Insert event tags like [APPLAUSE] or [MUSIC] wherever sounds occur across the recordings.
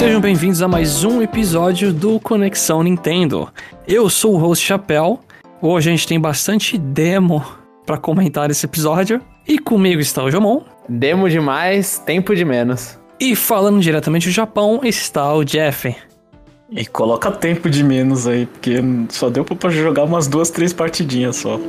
Sejam bem-vindos a mais um episódio do Conexão Nintendo. Eu sou o host Chapéu. Hoje a gente tem bastante demo para comentar nesse episódio. E comigo está o Jomon. Demo demais, tempo de menos. E falando diretamente do Japão está o Jeff. E coloca tempo de menos aí, porque só deu pra jogar umas duas, três partidinhas só.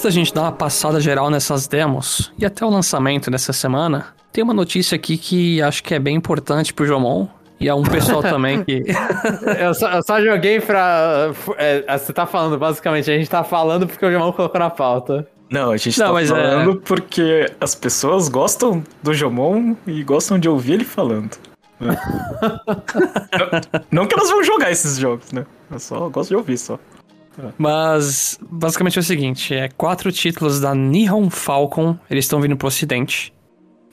Antes da gente dar uma passada geral nessas demos e até o lançamento dessa semana, tem uma notícia aqui que acho que é bem importante pro Jomon. E é um pessoal também que. [LAUGHS] eu, só, eu, só, joguei pra. É, você tá falando, basicamente, a gente tá falando porque o Jomon colocou na pauta. Não, a gente Não, tá é- falando é... porque as pessoas gostam do Jomon e gostam de ouvir ele falando. Né? [LAUGHS] não, não que elas vão jogar esses jogos, né? Eu só gosto de ouvir só. Mas, basicamente é o seguinte: é quatro títulos da Nihon Falcon, eles estão vindo pro ocidente.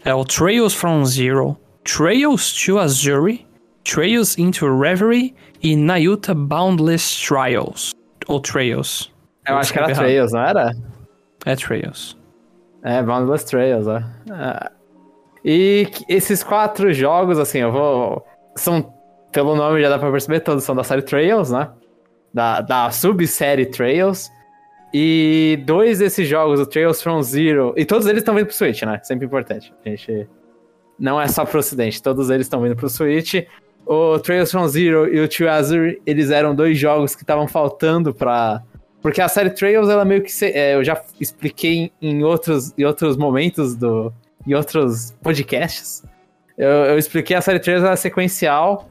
É o Trails from Zero, Trails to Azuri, Trails into Reverie e Nayuta Boundless Trials. Ou Trails. Eu acho que era Trails, não era? É Trails. É, Boundless Trails, ó. É. E esses quatro jogos, assim, eu vou. São, pelo nome já dá pra perceber, todos são da série Trails, né? Da, da subsérie Trails. E dois desses jogos, o Trails from Zero, e todos eles estão vindo pro Switch, né? Sempre importante. A gente não é só pro ocidente, todos eles estão vindo pro Switch. O Trails from Zero e o Two Azure, eles eram dois jogos que estavam faltando pra... Porque a série Trails, ela meio que... Se... É, eu já expliquei em outros, em outros momentos do... em outros podcasts. Eu, eu expliquei a série Trails, ela é sequencial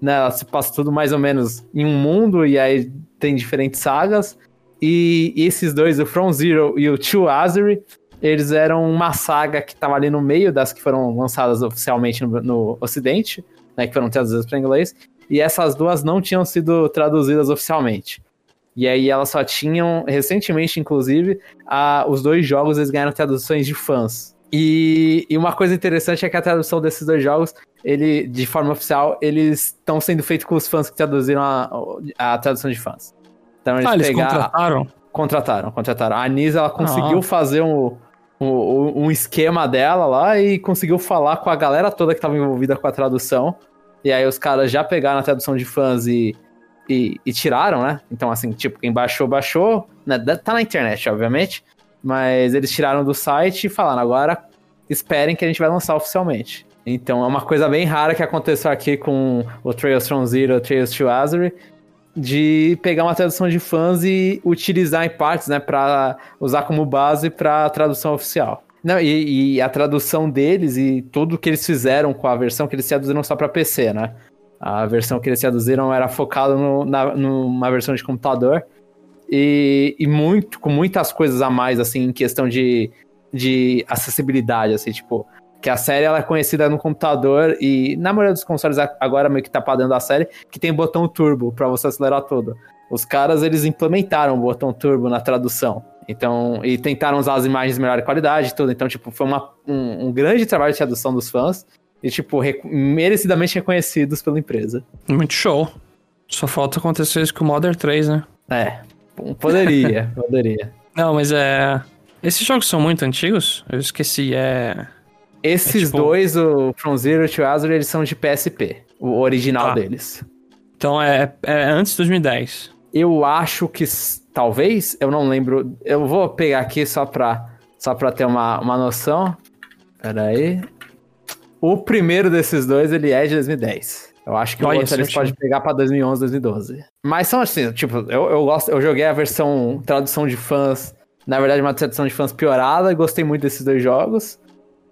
né? Ela se passa tudo mais ou menos em um mundo e aí tem diferentes sagas. E esses dois, o From Zero e o Two Azure, eles eram uma saga que estava ali no meio das que foram lançadas oficialmente no, no Ocidente, né? Que foram traduzidas para inglês. E essas duas não tinham sido traduzidas oficialmente. E aí elas só tinham, recentemente, inclusive, a, os dois jogos eles ganharam traduções de fãs. E, e, uma coisa interessante é que a tradução desses dois jogos ele, de forma oficial, eles estão sendo feitos com os fãs que traduziram a, a tradução de fãs. Então eles, ah, eles pegaram, contrataram? Contrataram, contrataram. A Nisa, ela conseguiu ah. fazer um, um, um, esquema dela lá e conseguiu falar com a galera toda que estava envolvida com a tradução. E aí os caras já pegaram a tradução de fãs e, e, e, tiraram, né? Então, assim, tipo, quem baixou, baixou. Né? Tá na internet, obviamente. Mas eles tiraram do site e falaram, agora esperem que a gente vai lançar oficialmente. Então é uma coisa bem rara que aconteceu aqui com o Trails from Zero, Trails to Azure, de pegar uma tradução de fãs e utilizar em partes, né, para usar como base para a tradução oficial. Não, e, e, a tradução deles e tudo que eles fizeram com a versão que eles traduziram só para PC, né? A versão que eles traduziram era focada numa versão de computador e, e muito com muitas coisas a mais assim em questão de, de acessibilidade, assim, tipo, que a série ela é conhecida no computador e na maioria dos consoles agora meio que tá padrão da série, que tem botão turbo para você acelerar tudo. Os caras eles implementaram o botão turbo na tradução. Então, e tentaram usar as imagens de melhor qualidade e tudo. Então, tipo, foi uma, um, um grande trabalho de tradução dos fãs e, tipo, merecidamente reconhecidos pela empresa. Muito show. Só falta acontecer isso com o Modern 3, né? É, poderia, [LAUGHS] poderia. Não, mas é. Esses jogos são muito antigos? Eu esqueci, é. Esses é tipo... dois, o From Zero to Azure, eles são de PSP, o original ah. deles. Então é, é antes de 2010. Eu acho que talvez, eu não lembro. Eu vou pegar aqui só pra, só pra ter uma, uma noção. Pera aí. O primeiro desses dois, ele é de 2010. Eu acho que Olha, o outro eles podem pegar pra 2011, 2012. Mas são assim, tipo, eu, eu gosto, eu joguei a versão tradução de fãs, na verdade uma tradução de fãs piorada, gostei muito desses dois jogos.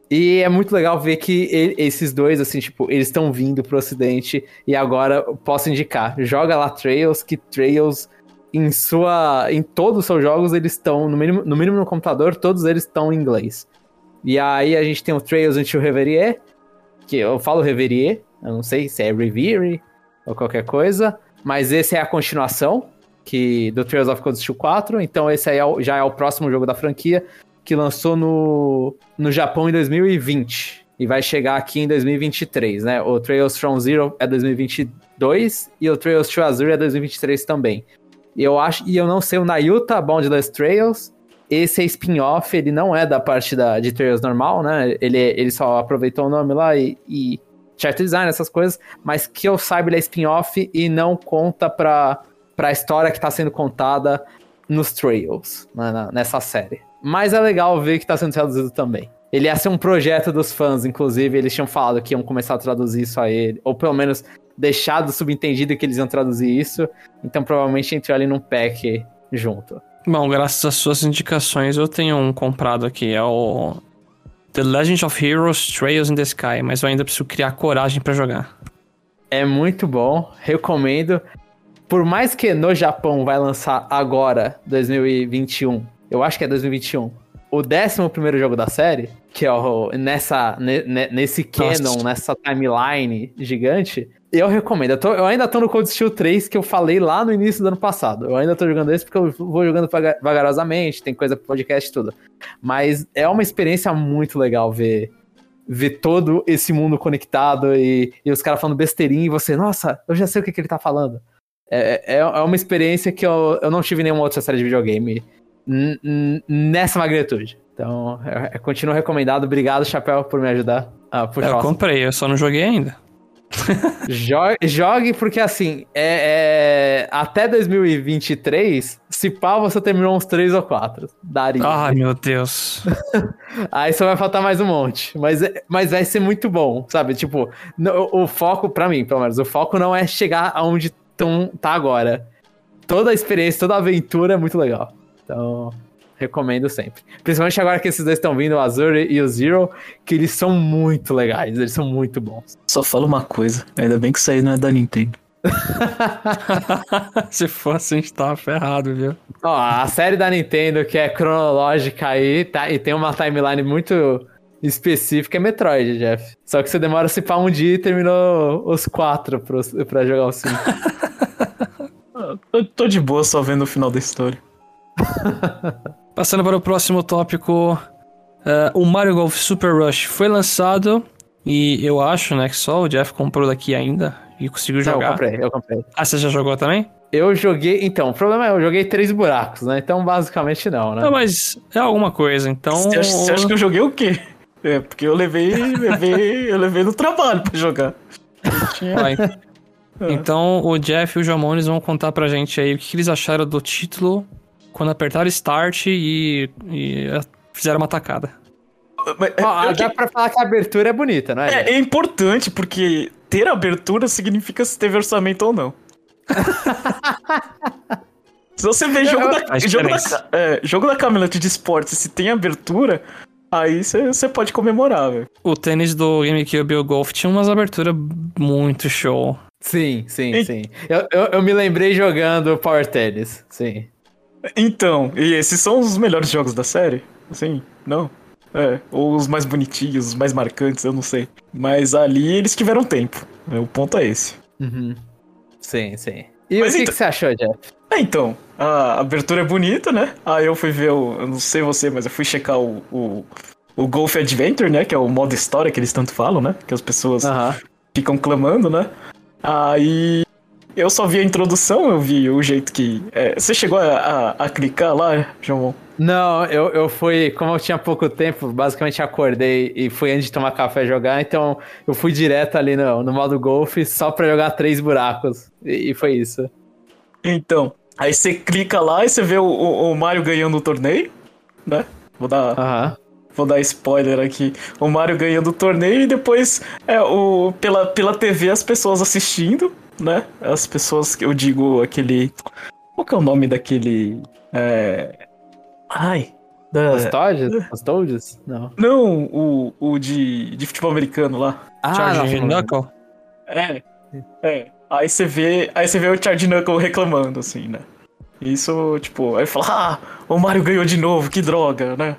E é muito legal ver que ele, esses dois, assim, tipo, eles estão vindo pro ocidente e agora posso indicar. Joga lá Trails, que Trails, em sua. em todos os seus jogos, eles estão, no mínimo, no mínimo no computador, todos eles estão em inglês. E aí a gente tem o Trails Until Reverie, que eu falo Reverie, eu não sei se é Reverie ou qualquer coisa, mas esse é a continuação. que do Trails of Cold Steel 4. Então esse aí é o, já é o próximo jogo da franquia, que lançou no, no Japão em 2020. E vai chegar aqui em 2023, né? O Trails from Zero é 2022 e o Trails to Azure é 2023 também. E eu acho, e eu não sei o Nayuta Boundless Trails, esse é spin-off, ele não é da parte da, de Trails normal, né? Ele, ele só aproveitou o nome lá e, e chart design, essas coisas, mas que eu saiba ele é spin-off e não conta pra, pra história que tá sendo contada nos Trails, né, nessa série. Mas é legal ver que tá sendo traduzido também. Ele ia ser um projeto dos fãs, inclusive, eles tinham falado que iam começar a traduzir isso a ele, ou pelo menos deixado subentendido que eles iam traduzir isso, então provavelmente entrou ali num pack junto. Bom, graças às suas indicações, eu tenho um comprado aqui, é o The Legend of Heroes Trails in the Sky, mas eu ainda preciso criar coragem para jogar. É muito bom, recomendo. Por mais que no Japão vai lançar agora, 2021, eu acho que é 2021, o 11 primeiro jogo da série, que é o, nessa, ne, nesse canon, Nossa. nessa timeline gigante, eu recomendo. Eu, tô, eu, ainda tô no Cold Steel 3 que eu falei lá no início do ano passado. Eu ainda tô jogando esse porque eu vou jogando vagarosamente, tem coisa pro podcast e tudo. Mas é uma experiência muito legal ver ver todo esse mundo conectado e, e os caras falando besteirinha e você, nossa, eu já sei o que, que ele tá falando. É, é, é uma experiência que eu, eu não tive nenhuma outra série de videogame nessa magnitude. Então, é, é, continuo recomendado. Obrigado, Chapéu, por me ajudar a puxar Eu comprei, eu só não joguei ainda. [LAUGHS] jogue, jogue, porque assim, é, é, até 2023, se pá, você terminou uns 3 ou 4. Daria. Ai, meu Deus. [LAUGHS] Aí só vai faltar mais um monte. Mas, é, mas vai ser muito bom, sabe? Tipo, no, o foco, para mim, pelo menos, o foco não é chegar aonde tão, tá agora. Toda a experiência, toda a aventura é muito legal. Então, recomendo sempre. Principalmente agora que esses dois estão vindo, o Azure e o Zero, que eles são muito legais, eles são muito bons. Só falo uma coisa, ainda bem que isso aí não é da Nintendo. [LAUGHS] Se fosse, a gente tava ferrado, viu? Ó, a série da Nintendo, que é cronológica aí, tá, e tem uma timeline muito específica, é Metroid, Jeff. Só que você demora se pá um dia e terminou os quatro pro, pra jogar o cinco. [LAUGHS] tô, tô de boa só vendo o final da história. [LAUGHS] Passando para o próximo tópico, uh, o Mario Golf Super Rush foi lançado e eu acho, né, que só o Jeff comprou daqui ainda e conseguiu jogar. Não, eu comprei, eu comprei. Ah, você já jogou também? Eu joguei, então, o problema é eu joguei três buracos, né? Então, basicamente não, né? Não, mas é alguma coisa, então... Você acha, você acha que eu joguei o quê? É, porque eu levei, levei, eu levei no trabalho pra jogar. [LAUGHS] Tinha... Então, o Jeff e o Jamones vão contar pra gente aí o que eles acharam do título quando apertaram start e, e fizeram uma tacada. Mas, oh, dá que... pra falar que a abertura é bonita, não é? É, é importante, porque ter abertura significa se teve orçamento ou não. [LAUGHS] se você vê jogo, da, jogo, da, é, jogo da Camelot de esportes, se tem abertura, aí você pode comemorar, velho. O tênis do GameCube e o Golf tinha umas aberturas muito show. Sim, sim, e... sim. Eu, eu, eu, me lembrei jogando Power Tennis, sim. Então, e esses são os melhores jogos da série? Sim, não? É, ou os mais bonitinhos, os mais marcantes, eu não sei. Mas ali eles tiveram tempo. Né, o ponto é esse. Uhum. Sim, sim. E Mas o que, então... que você achou, Jeff? É, então, a abertura é bonita, né? Aí eu fui ver o. Eu não sei você, mas eu fui checar o, o, o Golf Adventure, né? Que é o modo história que eles tanto falam, né? Que as pessoas uhum. ficam clamando, né? Aí eu só vi a introdução, eu vi o jeito que. É, você chegou a, a, a, clicar lá, João? Não, eu, eu fui. Como eu tinha pouco tempo, basicamente acordei e fui antes de tomar café jogar, então eu fui direto ali no, no modo golfe só pra jogar três buracos. E, e foi isso. Então, aí você clica lá e você vê o, o, o Mario ganhando o torneio, né? Vou dar. Aham. Vou dar spoiler aqui. O Mario ganhando o torneio e depois é, o, pela, pela TV as pessoas assistindo né? As pessoas que eu digo aquele. Qual que é o nome daquele. É... Ai. Da... Os Toads? Os Toads? Não. Não, o, o de, de futebol americano lá. Ah, Charge Knuckle? É. É. Aí você vê. Aí você vê o Charge Knuckle reclamando, assim, né? Isso, tipo, aí fala, ah, o Mario ganhou de novo, que droga, né?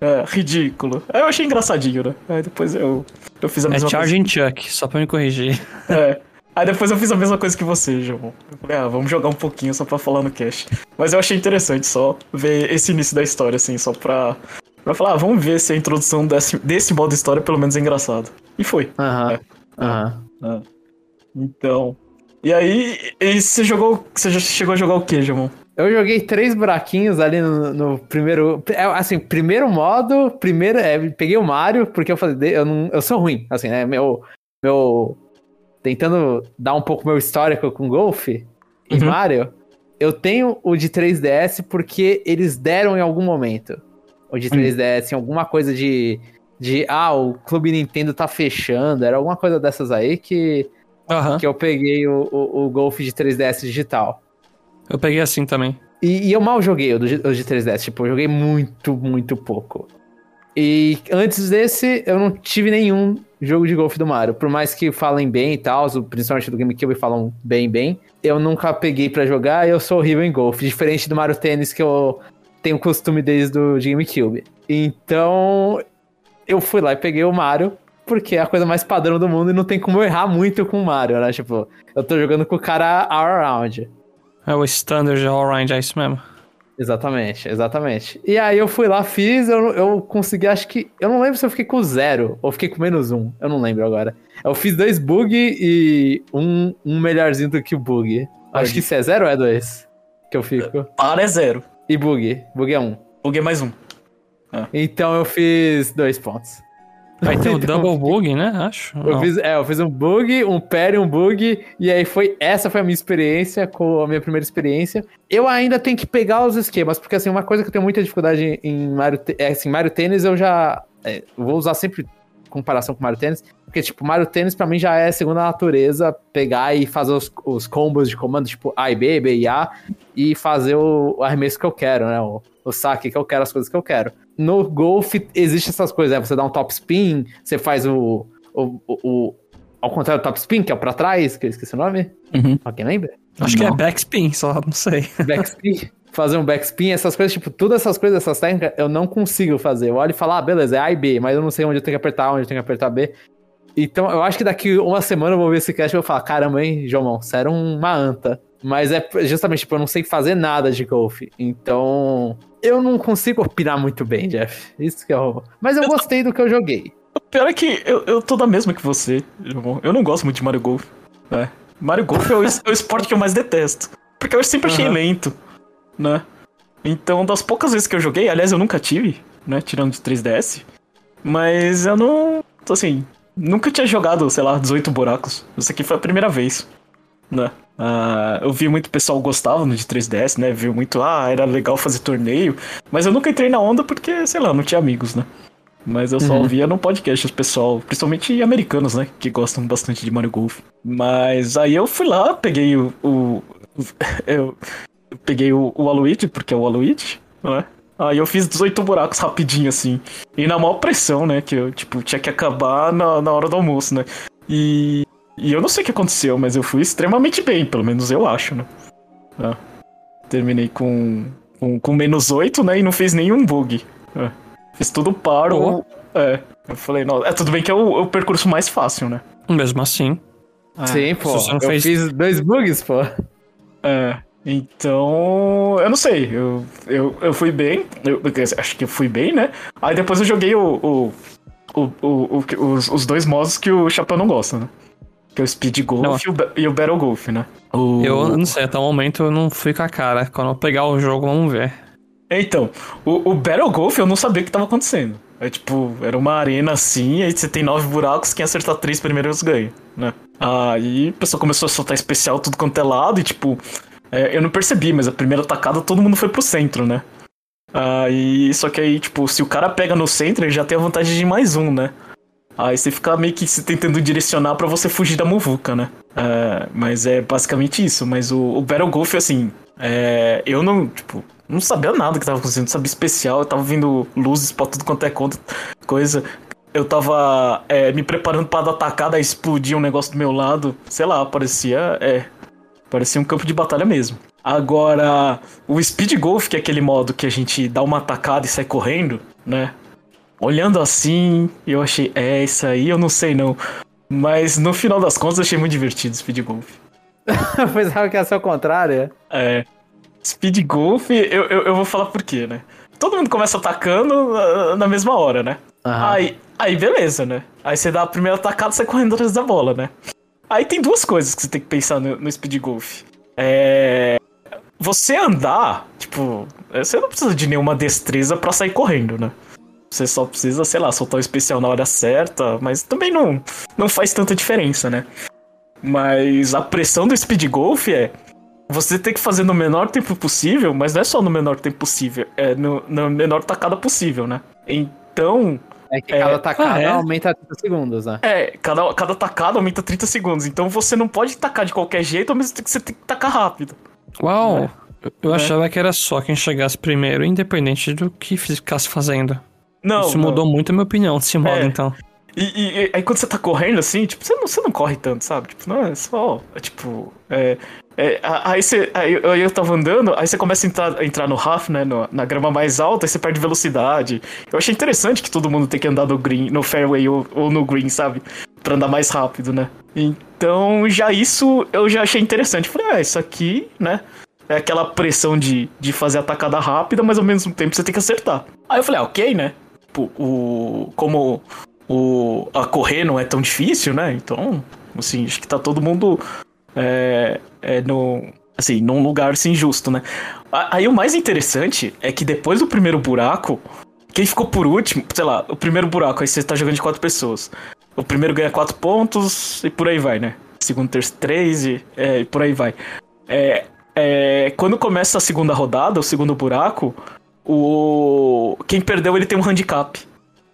É, ridículo. Aí eu achei engraçadinho, né? Aí depois eu, eu fiz a é mesma é Charging Chuck, só pra me corrigir. É. [LAUGHS] Aí depois eu fiz a mesma coisa que você, João. Eu falei, ah, vamos jogar um pouquinho só pra falar no cast. Mas eu achei interessante só ver esse início da história, assim, só pra, pra falar, ah, vamos ver se a introdução desse, desse modo história pelo menos é engraçado. E foi. Aham. É. Aham. É. Então. E aí, e você jogou. Você já chegou a jogar o que, João? Eu joguei três buraquinhos ali no, no, primeiro. É, assim, primeiro modo, primeiro. É, peguei o Mario, porque eu falei, eu, não, eu sou ruim, assim, né? Meu. Meu. Tentando dar um pouco meu histórico com Golf e uhum. Mario, eu tenho o de 3DS porque eles deram em algum momento. O de 3DS, em alguma coisa de. De. Ah, o Clube Nintendo tá fechando. Era alguma coisa dessas aí que. Uhum. Que eu peguei o, o, o Golf de 3DS digital. Eu peguei assim também. E, e eu mal joguei o, o de 3DS, tipo, eu joguei muito, muito pouco. E antes desse, eu não tive nenhum jogo de golfe do Mario. Por mais que falem bem e tal, principalmente do GameCube falam bem, bem, eu nunca peguei para jogar e eu sou horrível em golfe. Diferente do Mario Tênis, que eu tenho costume desde o GameCube. Então, eu fui lá e peguei o Mario, porque é a coisa mais padrão do mundo e não tem como errar muito com o Mario, né? Tipo, eu tô jogando com o cara all around. É o standard all-round, é isso mesmo. Exatamente, exatamente. E aí eu fui lá, fiz, eu, eu consegui, acho que. Eu não lembro se eu fiquei com zero ou fiquei com menos um. Eu não lembro agora. Eu fiz dois bug e um, um melhorzinho do que o bug. Acho que se é zero ou é dois? Que eu fico. Para é zero. E bug? Bug é um. Bug é mais um. Ah. Então eu fiz dois pontos. Vai ter o então, double bug, né? Acho. Eu fiz, é, eu fiz um bug, um parry, um bug, e aí foi. Essa foi a minha experiência, com a minha primeira experiência. Eu ainda tenho que pegar os esquemas, porque assim, uma coisa que eu tenho muita dificuldade em Mario, é, assim, Mario Tênis eu já. É, vou usar sempre comparação com Mario Tênis, porque, tipo, Mario Tênis pra mim já é segunda natureza pegar e fazer os, os combos de comando, tipo A e B, B e A, e fazer o, o arremesso que eu quero, né? O, o saque que eu quero, as coisas que eu quero no golfe existe essas coisas, né? Você dá um top spin, você faz o, o, o, o ao contrário do top spin, que é o pra trás, que eu esqueci o nome. Uhum. Alguém lembra? Acho não. que é backspin, só não sei. [LAUGHS] Backspin. fazer um backspin, essas coisas, tipo, todas essas coisas, essas técnicas, eu não consigo fazer. Eu olho e falo, ah, beleza, é A e B, mas eu não sei onde eu tenho que apertar, onde eu tenho que apertar B. Então, eu acho que daqui uma semana eu vou ver esse cast e vou falar, caramba, hein, João, você era uma anta. Mas é justamente, tipo, eu não sei fazer nada de golfe. Então, eu não consigo opinar muito bem, Jeff. Isso que é o. Mas eu gostei do que eu joguei. O pior é que eu, eu tô da mesma que você. Eu não gosto muito de Mario Golf. É. Mario Golf é o, [LAUGHS] é o esporte que eu mais detesto. Porque eu sempre achei uhum. lento, né? Então, das poucas vezes que eu joguei, aliás, eu nunca tive, né? Tirando de 3DS. Mas eu não. Assim, nunca tinha jogado, sei lá, 18 buracos. Isso aqui foi a primeira vez, né? Uh, eu vi muito pessoal gostava de 3DS, né? Viu muito, ah, era legal fazer torneio. Mas eu nunca entrei na onda porque, sei lá, não tinha amigos, né? Mas eu só uhum. via no podcast os pessoal, principalmente americanos, né? Que gostam bastante de Mario Golf. Mas aí eu fui lá, peguei o. o [LAUGHS] eu peguei o, o Aluigi, porque é o Aluigi, né? Aí eu fiz 18 buracos rapidinho, assim. E na maior pressão, né? Que eu, tipo, tinha que acabar na, na hora do almoço, né? E e eu não sei o que aconteceu, mas eu fui extremamente bem, pelo menos eu acho, né? Ah, terminei com, com, com, menos 8, né? E não fiz nenhum bug. É. Fiz tudo paro. É. Eu falei, não, é tudo bem que é o, é o percurso mais fácil, né? Mesmo assim. É. Sim, pô. Eu fez... fiz dois bugs, pô. É. Então, eu não sei, eu, eu, eu fui bem, eu, acho que eu fui bem, né? Aí depois eu joguei o, o, o, o, os, os dois modos que o Chapéu não gosta, né? Que é o Speed Golf e o, e o, Battle Golf, né? O... Eu não sei, até o momento eu não fui com a cara. Quando eu pegar o jogo, vamos ver. Então, o, o Battle Golf eu não sabia o que tava acontecendo. É tipo, era uma arena assim, aí você tem nove buracos, quem acertar três primeiros ganha, né? Aí a pessoa começou a soltar especial tudo quanto é lado e tipo, é, eu não percebi, mas a primeira atacada todo mundo foi pro centro, né? Aí, só que aí, tipo, se o cara pega no centro, ele já tem a vantagem de mais um, né? Aí você fica meio que se tentando direcionar para você fugir da muvuca, né? É, mas é basicamente isso. Mas o, o Battle Golf, assim, é, eu não, tipo, não sabia nada que tava acontecendo, não sabia especial, eu tava vendo luzes pra tudo quanto é conta, coisa. Eu tava é, me preparando para dar atacada, explodir um negócio do meu lado. Sei lá, parecia. É. Parecia um campo de batalha mesmo. Agora, o Speed Golf, que é aquele modo que a gente dá uma atacada e sai correndo, né? olhando assim, eu achei, é, isso aí eu não sei não. Mas no final das contas, achei muito divertido o Speed Golf. [LAUGHS] pois é, que é o contrário. É. Speed Golf, eu, eu, eu, vou falar por quê, né? Todo mundo começa atacando na, na mesma hora, né? Uhum. Aí, aí, beleza, né? Aí você dá a primeira atacada e sai correndo atrás da bola, né? Aí tem duas coisas que você tem que pensar no, no Speed Golf. É. Você andar, tipo, você não precisa de nenhuma destreza para sair correndo, né? Você só precisa, sei lá, soltar o especial na hora certa, mas também não, não faz tanta diferença, né? Mas a pressão do speed golf é você tem que fazer no menor tempo possível, mas não é só no menor tempo possível, é no, no menor tacada possível, né? Então. É que cada é, tacada ah, é? aumenta 30 segundos, né? É, cada, cada tacada aumenta 30 segundos. Então você não pode tacar de qualquer jeito, ao mesmo tempo que você tem que tacar rápido. Uau! Né? Eu é. achava que era só quem chegasse primeiro, independente do que ficasse fazendo. Não. Isso não. mudou muito a minha opinião desse modo, é. então. E, e, aí quando você tá correndo assim, tipo, você não, você não corre tanto, sabe? Tipo, não, é só. É, tipo. É, é, aí você. Aí eu, eu tava andando, aí você começa a entrar, a entrar no RAF, né? No, na grama mais alta, aí você perde velocidade. Eu achei interessante que todo mundo tem que andar no green, no fairway ou, ou no green, sabe? Pra andar mais rápido, né? Então, já isso eu já achei interessante. Falei, ah, isso aqui, né? É aquela pressão de, de fazer a tacada rápida, mas ao mesmo tempo você tem que acertar. Aí eu falei, ah, ok, né? Tipo, o. Como o, a correr não é tão difícil, né? Então, assim, acho que tá todo mundo é, é no, assim, num lugar assim justo, né? Aí o mais interessante é que depois do primeiro buraco, quem ficou por último, sei lá, o primeiro buraco, aí você tá jogando de quatro pessoas. O primeiro ganha quatro pontos e por aí vai, né? Segundo, terceiro, três e, é, e por aí vai. É, é, quando começa a segunda rodada, o segundo buraco, o quem perdeu ele tem um handicap,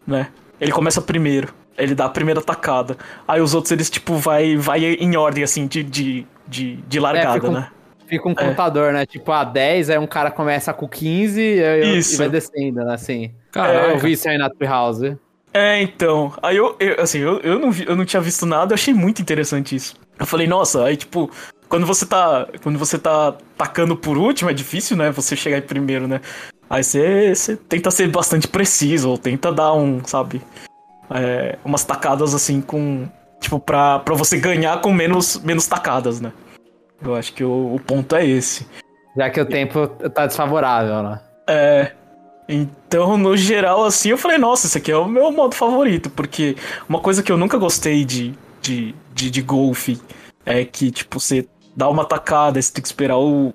né? Ele começa primeiro. Ele dá a primeira tacada. Aí os outros, eles, tipo, vai, vai em ordem, assim, de, de, de, de largada, é, fica um, né? Fica um é. contador, né? Tipo, a 10, aí um cara começa com 15 e, e vai descendo, né? Assim. Cara, eu vi isso aí na Treehouse. É, então. Aí eu, eu assim, eu, eu, não vi, eu não tinha visto nada, eu achei muito interessante isso. Eu falei, nossa, aí, tipo, quando você tá. Quando você tá tacando por último, é difícil, né? Você chegar em primeiro, né? Aí você, tenta ser bastante preciso, ou tenta dar um, sabe? É, umas tacadas assim com. Tipo, pra, pra você ganhar com menos, menos tacadas, né? Eu acho que o, o ponto é esse. Já que o tempo tá desfavorável, né? É. Então, no geral, assim, eu falei, nossa, esse aqui é o meu modo favorito, porque uma coisa que eu nunca gostei de, de, de, de golfe é que, tipo, você dá uma tacada, você tem que esperar o,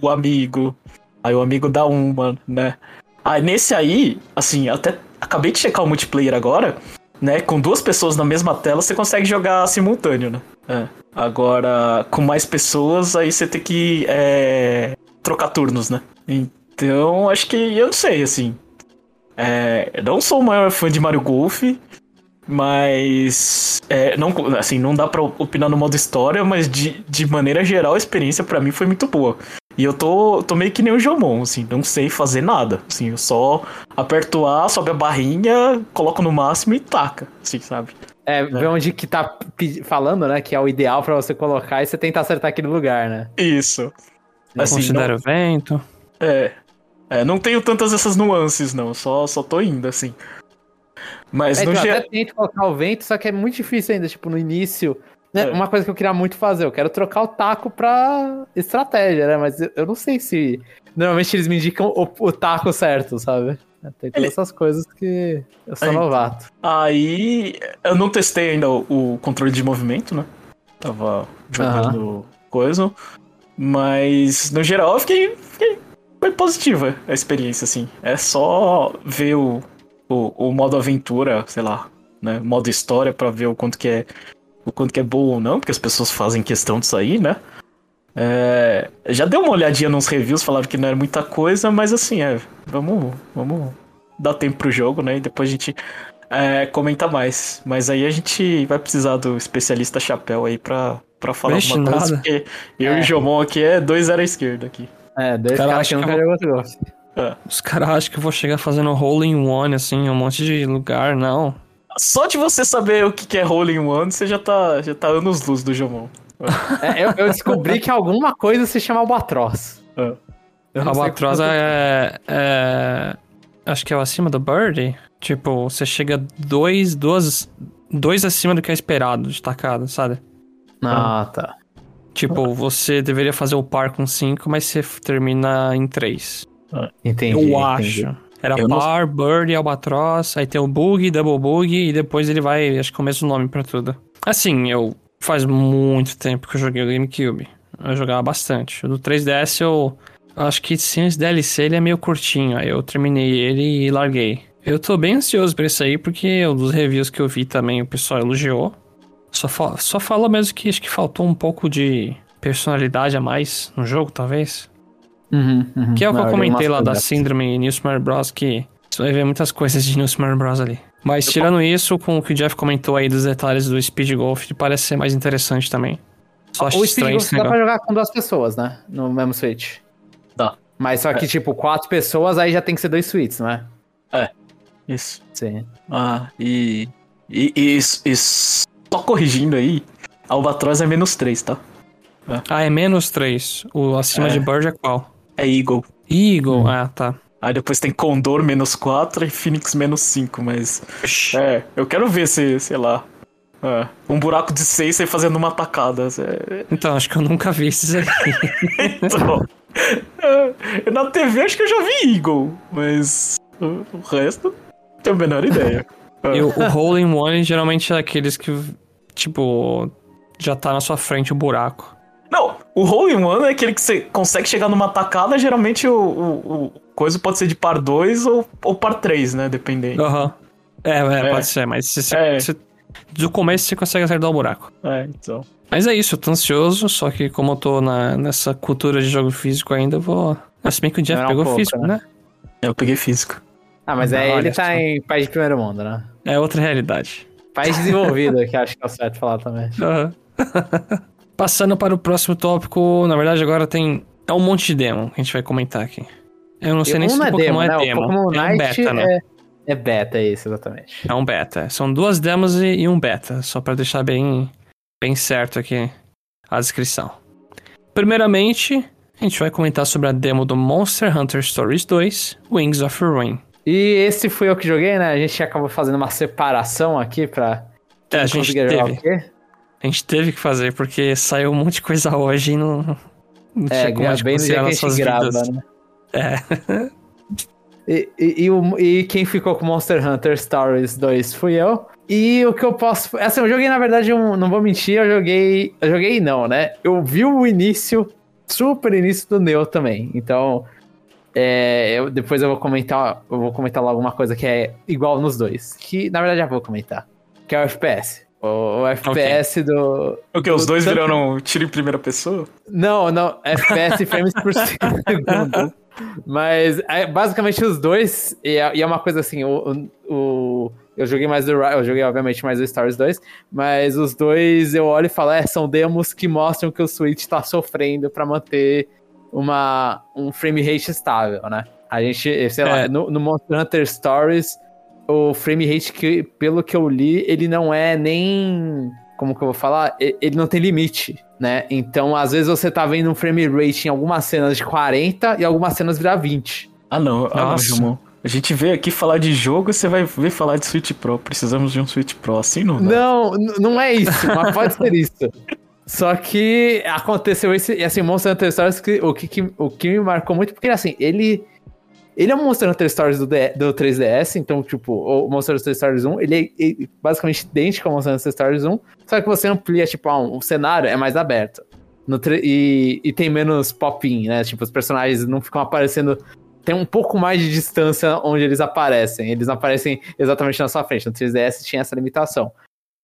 o amigo, Aí o amigo dá uma, né? Aí nesse aí, assim, até acabei de checar o multiplayer agora, né? Com duas pessoas na mesma tela, você consegue jogar simultâneo, né? É. Agora, com mais pessoas, aí você tem que é, trocar turnos, né? Então, acho que eu não sei, assim. É, eu não sou o maior fã de Mario Golf, mas é, não, assim, não dá pra opinar no modo história, mas de, de maneira geral a experiência para mim foi muito boa. E eu tô, tô meio que nem o Jomon, assim, não sei fazer nada. Assim, eu só aperto A, sobe a barrinha, coloco no máximo e taca, assim, sabe? É, vê é. onde que tá falando, né? Que é o ideal para você colocar e você tenta acertar aquele lugar, né? Isso. Assim, considera não... vento. É. É, não tenho tantas essas nuances, não. Só, só tô indo, assim. Mas é, no então, geral. até tento colocar o vento, só que é muito difícil ainda, tipo, no início. Né? É. Uma coisa que eu queria muito fazer, eu quero trocar o taco pra estratégia, né? Mas eu, eu não sei se. Normalmente eles me indicam o, o taco certo, sabe? Tem todas essas coisas que eu sou novato. Aí eu não testei ainda o, o, controle de movimento, né? Tava jogando coisa. Mas no geral eu fiquei, fiquei. Foi positiva a experiência, assim. É só ver o, o, o modo aventura, sei lá, né? Modo história para ver o quanto que é o quanto que é bom ou não, porque as pessoas fazem questão disso aí, né? É, já deu uma olhadinha nos reviews, falaram que não era muita coisa, mas assim, é, vamos, vamos dar tempo pro jogo, né? E depois a gente é, comenta mais. Mas aí a gente vai precisar do especialista chapéu aí pra, pra falar Vixe, alguma coisa, nada. porque eu é. e o Jomon aqui é dois zero à esquerda aqui. É, dois caras que nunca jogou é. Os caras acham que eu vou chegar fazendo hole in one, assim, um monte de lugar, não. Só de você saber o que é Hole in One, você já tá, já tá anos luz do Jomon. É, eu, eu, descobri que alguma coisa se chama Albatroz. É. Albatroz é, é, Acho que é acima do Birdie. Tipo, você chega dois, duas, dois acima do que é esperado de tacada, sabe? Ah, tá. Tipo, você deveria fazer o par com 5, mas você termina em 3. Entendi. Eu entendi. acho. Era Eu não- par, bird, albatross, aí tem o bug, double bug, e depois ele vai, acho que é o mesmo nome pra tudo. Assim, eu faz muito tempo que eu joguei o GameCube. Eu jogava bastante. O do 3DS eu acho que sem esse DLC ele é meio curtinho, aí eu terminei ele e larguei. Eu tô bem ansioso pra isso aí, porque dos reviews que eu vi também o pessoal elogiou. Só, fa só fala mesmo que acho que faltou um pouco de personalidade a mais no jogo, talvez. Uhum, uhum. Que é o que Não, eu comentei lá da síndrome New Super Bros. Que você vai ver muitas coisas de New Super Bros. ali. Mas tirando isso, com o que o Jeff comentou aí dos detalhes do Speed Golf, parece ser mais interessante também. Só acho O Speed Golf dá pra negócio. jogar com duas pessoas, né? No mesmo Switch. Dá. Mas só que, tipo, quatro pessoas, aí já tem que ser dois suítes, não é? Isso. Sim. Ah, e. E, e, e só corrigindo aí, Albatroz é menos 3, tá? Ah, é menos 3. O acima É. de Bird é qual? É Eagle. Eagle, ah, tá. Aí depois tem Condor menos 4 e Phoenix menos 5, mas. É, eu quero ver se, sei lá. é, um buraco de 6 você fazendo uma tacada. é, Então, acho que eu nunca vi esses aí. [LAUGHS] então, é, na TV acho que eu já vi Eagle, mas o resto não tenho a menor ideia. [LAUGHS] É. e o, in One geralmente é aqueles que, tipo, já tá na sua frente o buraco. O Hole in One é aquele que você consegue chegar numa tacada, geralmente o, o, o coisa pode ser de par 2 ou, ou par 3, né? Dependendo. Aham. É, é, É. pode ser, mas se, se- É. se- do começo você consegue acertar o buraco. É, então. Mas é isso, eu tô ansioso, só que como eu tô na, nessa cultura de jogo físico ainda, eu vou. Ah, Se bem que o Jeff um pegou pouco, físico, né? né? Eu peguei físico. Ah, mas Não, é, ele tá só. em país de primeiro mundo, né? É outra realidade. País desenvolvido, que acho que é o certo falar também. Aham. [LAUGHS] Passando para o próximo tópico, na verdade agora tem. É um monte de demo que a gente vai comentar aqui. Eu não sei nem se o é Pokémon demo, é né? demo. Pokémon é um beta, né? é, é beta, é isso, exatamente. É um beta. São duas demos e, e um beta, só pra deixar bem, bem certo aqui a descrição. Primeiramente, a gente vai comentar sobre a demo do Monster Hunter Stories 2, Wings of Ruin. E esse fui eu que joguei, né? A gente acabou fazendo uma separação aqui pra É, a gente teve. A gente teve que fazer, porque saiu um monte de coisa hoje e não, não É, tinha como a gente bem a nossas grava, vidas. né? É. E, e, e o- e quem ficou com Monster Hunter Stories 2 fui eu. E o que eu posso. Assim, eu joguei, na verdade, um, não vou mentir, eu joguei. Eu joguei não, né? Eu vi o início, super início do Neo também. Então. é, eu- depois eu vou comentar. Eu vou comentar logo uma coisa que é igual nos dois. Que na verdade já vou comentar. Que é o FPS. O, o FPS do. O que? Os do- dois tanto- viraram tiro em primeira pesa? Não, não, FPS frames por segundo. Mas é, basicamente os dois, e é, e é uma coisa assim, o, o, eu joguei mais do eu joguei obviamente mais do Stars 2, mas os dois eu olho e falo, é, são demos que mostram que o Switch tá sofrendo pra manter uma, um frame rate estável, né? A gente, sei lá, É. no, no Monster Hunter Stories, o frame rate que, pelo que eu li, ele não é nem. Como que eu vou falar? Ele não tem limite, né? Então, às vezes você tá vendo um frame rate em algumas cenas de 40 e algumas cenas virar 20. Ah, não. Ah, não, Nossa. Gilmão. A gente veio aqui falar de jogo e você vai ver falar de Switch Pro. Precisamos de um Switch Pro. Assim não dá. Não, não é isso, mas pode ser isso. [LAUGHS] Só que aconteceu esse, e assim, Monster Hunter Stories, que, o, que, que- o que me marcou muito, porque assim, ele. Ele é um Monster Hunter Stories do, do 3DS, então, tipo, o Monster Hunter Stories 1, ele é ele- basicamente idêntico ao Monster Hunter Stories 1, só que você amplia, tipo, ah, um, o cenário é mais aberto. E, e tem menos pop-in, né? Tipo, os personagens não ficam aparecendo. Tem um pouco mais de distância onde eles aparecem. Eles não aparecem exatamente na sua frente. No 3DS tinha essa limitação.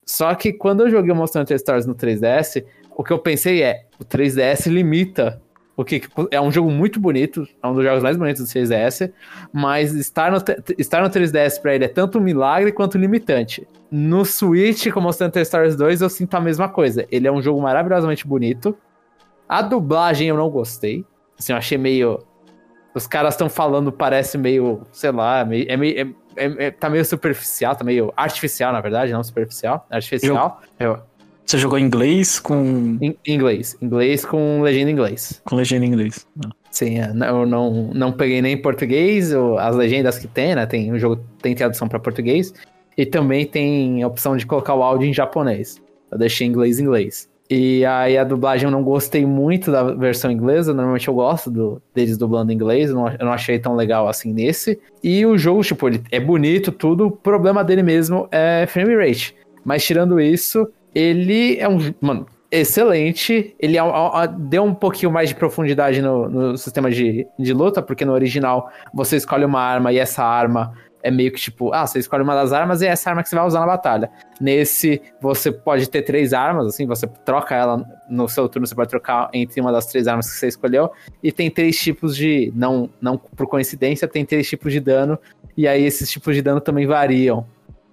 Só que quando eu joguei o Monster Hunter Stories no 3DS, o que eu pensei é, o 3DS limita. O que é um jogo muito bonito, é um dos jogos mais bonitos do 3DS, mas estar no, estar no 3DS pra ele é tanto um milagre quanto limitante. No Switch, com o Hunter Stories 2, eu sinto a mesma coisa. Ele é um jogo maravilhosamente bonito. A dublagem eu não gostei. Assim, eu achei meio. Os caras estão falando, parece meio, sei lá, é meio, é- é- é- tá meio superficial, tá meio artificial, na verdade, não superficial, artificial. Eu, Você jogou em inglês com, em inglês, inglês com legenda em inglês. com legenda em inglês. Não. Sim, é, não- eu não, não peguei nem em português, as legendas que tem, né? Tem, o jogo tem tradução pra português. E também tem a opção de colocar o áudio em japonês. Eu deixei inglês em inglês. E aí a dublagem eu não gostei muito da versão inglesa. Normalmente eu gosto do, deles dublando em inglês. Eu não, eu não achei tão legal assim nesse. E o jogo, tipo, ele é bonito, tudo. O problema dele mesmo é frame rate. Mas tirando isso, ele é um. Mano, excelente. Ele deu um pouquinho mais de profundidade no, no sistema de, de luta, porque no original você escolhe uma arma e essa arma é meio que tipo, ah, você escolhe uma das armas e é essa arma que você vai usar na batalha. Nesse, você pode ter três armas, assim, você troca ela no seu turno, você pode trocar entre uma das três armas que você escolheu, e tem três tipos de, não, não por coincidência, tem três tipos de dano, e aí esses tipos de dano também variam.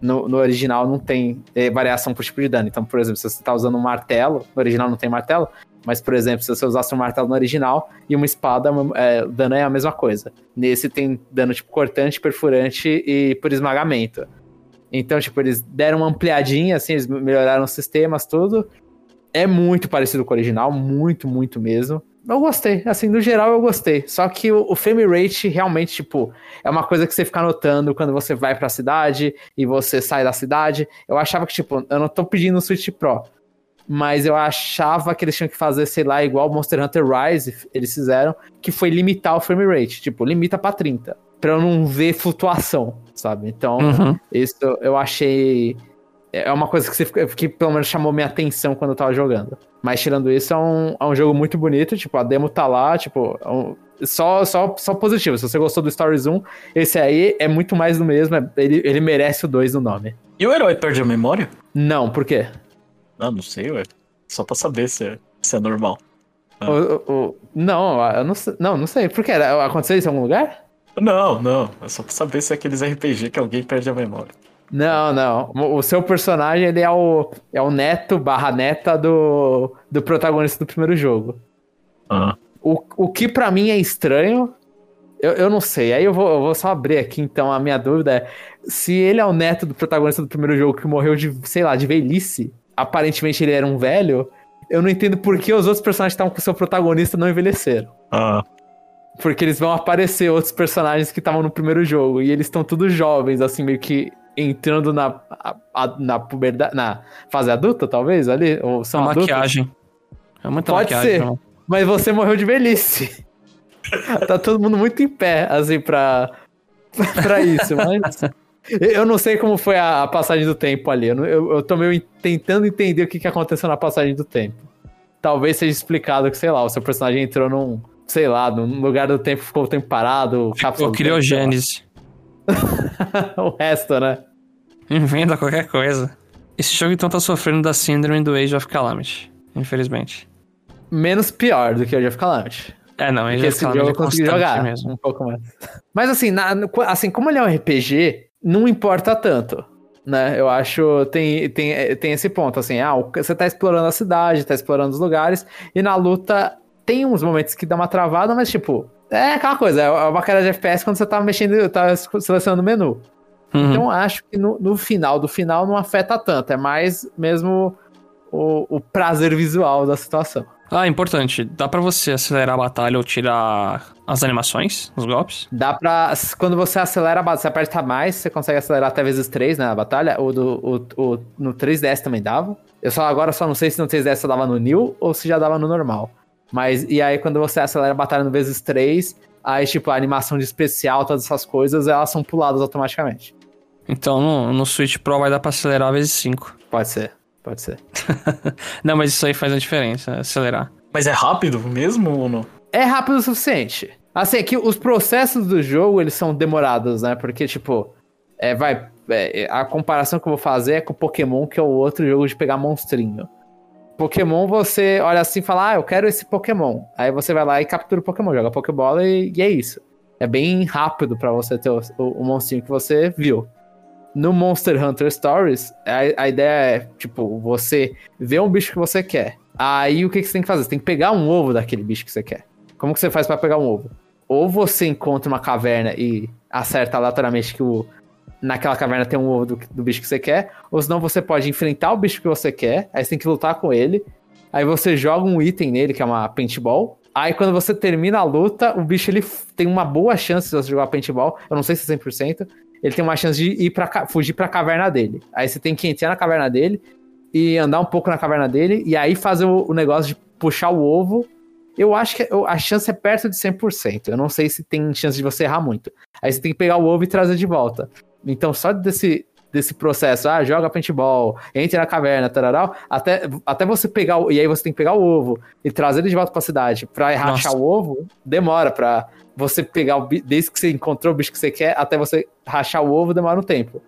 No, no original não tem é, variação por tipo de dano. Então, por exemplo, se você está usando um martelo, no original não tem martelo, mas, por exemplo, se você usasse um martelo no original e uma espada, é, o dano é a mesma coisa. Nesse tem dano tipo cortante, perfurante e por esmagamento. Então, tipo, eles deram uma ampliadinha, assim, eles melhoraram os sistemas, tudo. É muito parecido com o original, muito, muito mesmo. Eu gostei, assim, no geral eu gostei. Só que o, o frame rate realmente, tipo, é uma coisa que você fica notando quando você vai pra cidade e você sai da cidade. Eu achava que, tipo, eu não tô pedindo o Switch Pro, mas eu achava que eles tinham que fazer, sei lá, igual Monster Hunter Rise, eles fizeram, que foi limitar o frame rate, tipo, limita para 30, para eu não ver flutuação, sabe? Então, uhum. isso eu achei é uma coisa que, você, que pelo menos chamou minha atenção quando eu tava jogando. Mas tirando isso, é um, é um jogo muito bonito, tipo, a demo tá lá, tipo, é um, só, só, só positivo. Se você gostou do Stories 1, esse aí é muito mais do mesmo, é, ele, ele merece o 2 no nome. E o herói perde a memória? Não, por quê? Ah, não sei, ué. Só pra saber se é, se é normal. Ah. O, o, não, eu não, não, não sei. Por quê? Aconteceu isso em algum lugar? Não, não. É só pra saber se é aqueles RPG que alguém perde a memória. Não, não. O seu personagem, ele é o, é o neto barra neta do, do protagonista do primeiro jogo. Ah. O, o que para mim é estranho, eu, eu não sei. Aí eu vou, eu vou só abrir aqui, então, a minha dúvida é se ele é o neto do protagonista do primeiro jogo que morreu de, sei lá, de velhice, aparentemente ele era um velho, eu não entendo por que os outros personagens que estavam com o seu protagonista não envelheceram. Ah. Porque eles vão aparecer outros personagens que estavam no primeiro jogo, e eles estão todos jovens, assim, meio que entrando na, a, na puberdade, na fase adulta, talvez, ali? Ou são a maquiagem. É muita Pode maquiagem. ser, mas você morreu de velhice. [LAUGHS] tá todo mundo muito em pé, assim, pra, [LAUGHS] pra isso, mas... Eu não sei como foi a, passagem do tempo ali. Eu, eu, eu tô meio tentando entender o que, que aconteceu na passagem do tempo. Talvez seja explicado que, sei lá, o seu personagem entrou num, sei lá, num lugar do tempo, ficou o tempo parado. Ficou criogênese. [LAUGHS] o resto, né? Inventa qualquer coisa. Esse jogo então tá sofrendo da síndrome do Age of Calamity, infelizmente. Menos pior do que o Age of Calamity. É, não, Age of Calamity jogo eu consegui jogar mesmo. um pouco mais. Mas assim, na, assim, como ele é um RPG, não importa tanto. Né? Eu acho tem, tem, tem esse ponto, assim, ah, você tá explorando a cidade, tá explorando os lugares, e na luta tem uns momentos que dá uma travada, mas tipo, é aquela coisa, é uma cara de FPS quando você tá mexendo, tá selecionando o menu. Uhum. Então acho que no, no, final do final não afeta tanto, é mais mesmo o, o prazer visual da situação. Ah, importante. Dá para você acelerar a batalha ou tirar as animações, os golpes? Dá pra. Quando você acelera a batalha, você aperta mais, você consegue acelerar até vezes 3 né, na batalha. O, do, o, o, no 3DS também dava. Eu só agora só não sei se no 3DS só dava no New ou se já dava no normal. Mas e aí quando você acelera a batalha no vezes 3, aí tipo a animação de especial, todas essas coisas, elas são puladas automaticamente. Então no, no Switch Pro vai dar pra acelerar vezes 5. [LAUGHS] Pode ser. Pode ser. não, mas isso aí faz a diferença, acelerar. Mas é rápido mesmo ou não? É rápido o suficiente. Assim, é que os processos do jogo, eles são demorados, né? Porque, tipo, é, vai... É, a comparação que eu vou fazer é com Pokémon, que é o outro jogo de pegar monstrinho. Pokémon, você olha assim e fala, ah, eu quero esse Pokémon. Aí você vai lá e captura o Pokémon, joga Pokébola e, e é isso. É bem rápido para você ter o, o, monstrinho que você viu. No Monster Hunter Stories, a, a, ideia é, tipo, você vê um bicho que você quer. Aí o que, que você tem que fazer? Você tem que pegar um ovo daquele bicho que você quer. Como que você faz para pegar um ovo? Ou você encontra uma caverna e acerta aleatoriamente que o, naquela caverna tem um ovo do, do, bicho que você quer, ou senão você pode enfrentar o bicho que você quer, aí você tem que lutar com ele, aí você joga um item nele, que é uma paintball, aí quando você termina a luta, o bicho ele tem uma boa chance de você jogar paintball, eu não sei se é 100%, ele tem uma chance de ir para fugir pra caverna dele. Aí você tem que entrar na caverna dele e andar um pouco na caverna dele, e aí fazer o, o negócio de puxar o ovo. Eu acho que a chance é perto de 100%. Eu não sei se tem chance de você errar muito. Aí você tem que pegar o ovo e trazer de volta. Então, só desse, desse processo, ah, joga paintball, entre na caverna, tararau, até, até você pegar o, e aí você tem que pegar o ovo e trazer ele de volta pra cidade pra rachar o ovo, demora pra você pegar o desde que você encontrou o bicho que você quer até você rachar o ovo, demora um tempo.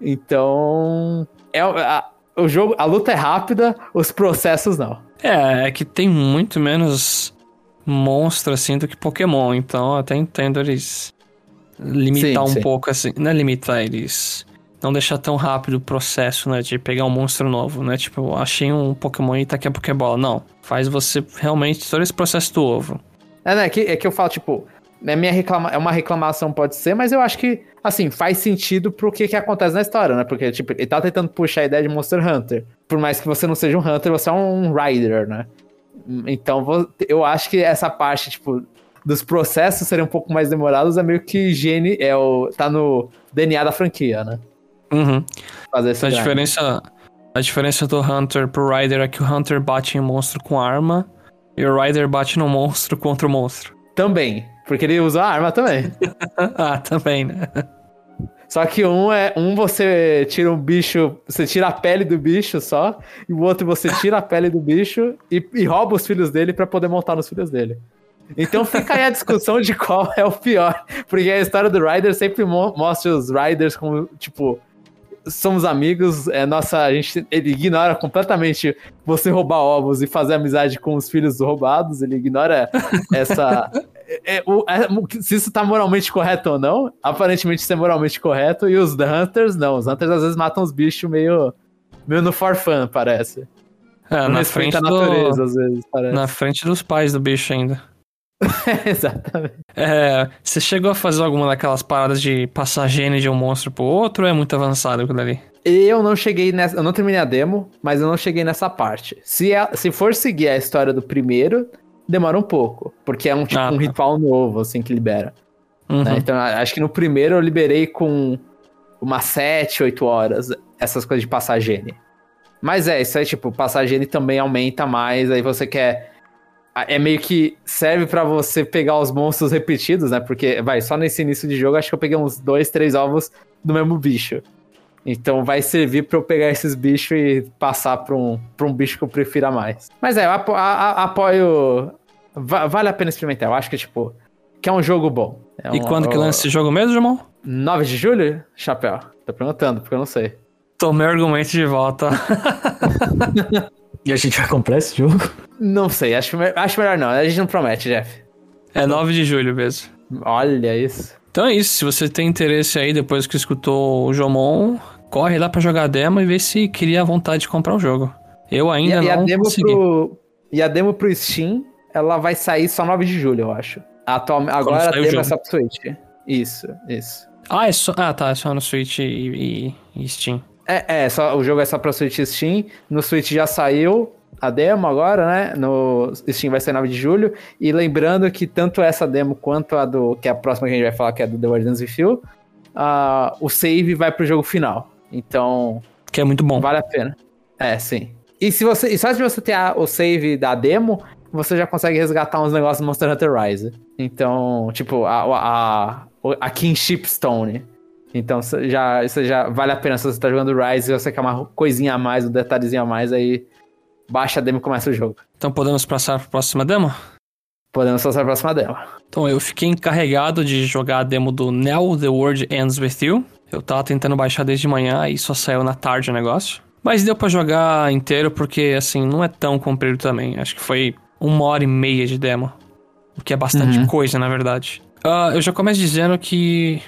Então, é a, o jogo, a luta é rápida, os processos não. É, é que tem muito menos monstro assim do que Pokémon, então até entendo eles limitar sim, um sim. pouco assim, não é limitar eles não deixar tão rápido o processo, né, de pegar um monstro novo, né? Tipo, achei um Pokémon e tá aqui a Pokébola. Não, faz você realmente todo esse processo do ovo. É, né, é que, é que eu falo, tipo, é, minha reclama, é uma reclamação, pode ser, mas eu acho que, assim, faz sentido pro que, que acontece na história, né? Porque, tipo, ele tá tentando puxar a ideia de Monster Hunter. Por mais que você não seja um Hunter, você é um Rider, né? Então, eu acho que essa parte, tipo, dos processos serem um pouco mais demorados é meio que gene, é o, tá no DNA da franquia, né? Uhum. Fazer esse a diferença, a diferença do Hunter pro Rider é que o Hunter bate em monstro com arma e o Rider bate no monstro contra o monstro. Também, porque ele usa a arma também. [LAUGHS] ah, também, né? Só que um é um você tira um bicho, você tira a pele do bicho só, e o outro você tira a pele do bicho e, e rouba os filhos dele para poder montar nos filhos dele. Então fica aí a discussão de qual é o pior, porque a história do Rider sempre mo mostra os Riders como tipo somos amigos, é nossa, a gente, ele ignora completamente você roubar ovos e fazer amizade com os filhos roubados, ele ignora essa [LAUGHS] é, o, é, se isso tá moralmente correto ou não, aparentemente isso é moralmente correto, e os Hunters não, os Hunters às vezes matam os bichos meio, meio no for fun, parece. É, na frente a natureza, do... às vezes, parece. Na frente dos pais do bicho ainda. [LAUGHS] Exatamente. É, você chegou a fazer alguma daquelas paradas de passar gene de um monstro pro outro ou é muito avançado aquilo ali? Eu não cheguei nessa. Eu não terminei a demo, mas eu não cheguei nessa parte. Se, é, se for seguir a história do primeiro, demora um pouco. Porque é um tipo ah, um tá. ritual novo, assim, que libera. Uhum. Né? Então, acho que no primeiro eu liberei com umas 7, 8 horas essas coisas de passar gene. Mas é, isso aí, tipo, passar gene também aumenta mais, aí você quer é meio que serve para você pegar os monstros repetidos, né? Porque, vai, só nesse início de jogo, acho que eu peguei uns dois, três ovos do mesmo bicho. Então vai servir para eu pegar esses bichos e passar pra um, pra um bicho que eu prefira mais. Mas é, eu apo a, apoio. vale a pena experimentar. Eu acho que, tipo, que é um jogo bom. É e quando que lança esse jogo mesmo, irmão? 9 de julho? Chapéu. Tô perguntando, porque eu não sei. Tomei o argumento de volta. [LAUGHS] [LAUGHS] e a gente vai comprar esse jogo? Não sei, acho, acho melhor não. A gente não promete, Jeff. É 9 de julho mesmo. Olha isso. Então é isso. Se você tem interesse aí, depois que escutou o Jomon, corre lá pra jogar a demo e vê se queria a vontade de comprar o jogo. Eu ainda e, não e a demo consegui. Pro, e a demo pro Steam, ela vai sair só 9 de julho, eu acho. Atual, agora a demo é só pro Switch. Isso, isso. Ah, é só, ah tá, é só no Switch e, e, e Steam. É, é só, o jogo é só pra Switch e Steam. No Switch já saiu, a demo agora, né? No Steam vai ser 9 de julho. E lembrando que tanto essa demo quanto a do. que é a próxima que a gente vai falar, que é do The Wardens with You, uh, o save vai pro jogo final. Então. Que é muito bom. Vale a pena. É, sim. E se você. E só se você ter a, o save da demo, você já consegue resgatar uns negócios do Monster Hunter Rise. Então, tipo, a, a, a, a Kingship Stone. Então já, isso já vale a pena se você tá jogando Rise e você quer uma coisinha a mais, um detalhezinho a mais, aí baixa a demo e começa o jogo. Então podemos passar para a próxima demo? Podemos passar para a próxima demo. Então eu fiquei encarregado de jogar a demo do Now The World Ends With You. Eu tava tentando baixar desde manhã e só saiu na tarde o negócio. Mas deu para jogar inteiro porque, assim, não é tão comprido também. Acho que foi uma hora e meia de demo. O que é bastante uhum. coisa, na verdade. Uh, eu já começo dizendo que,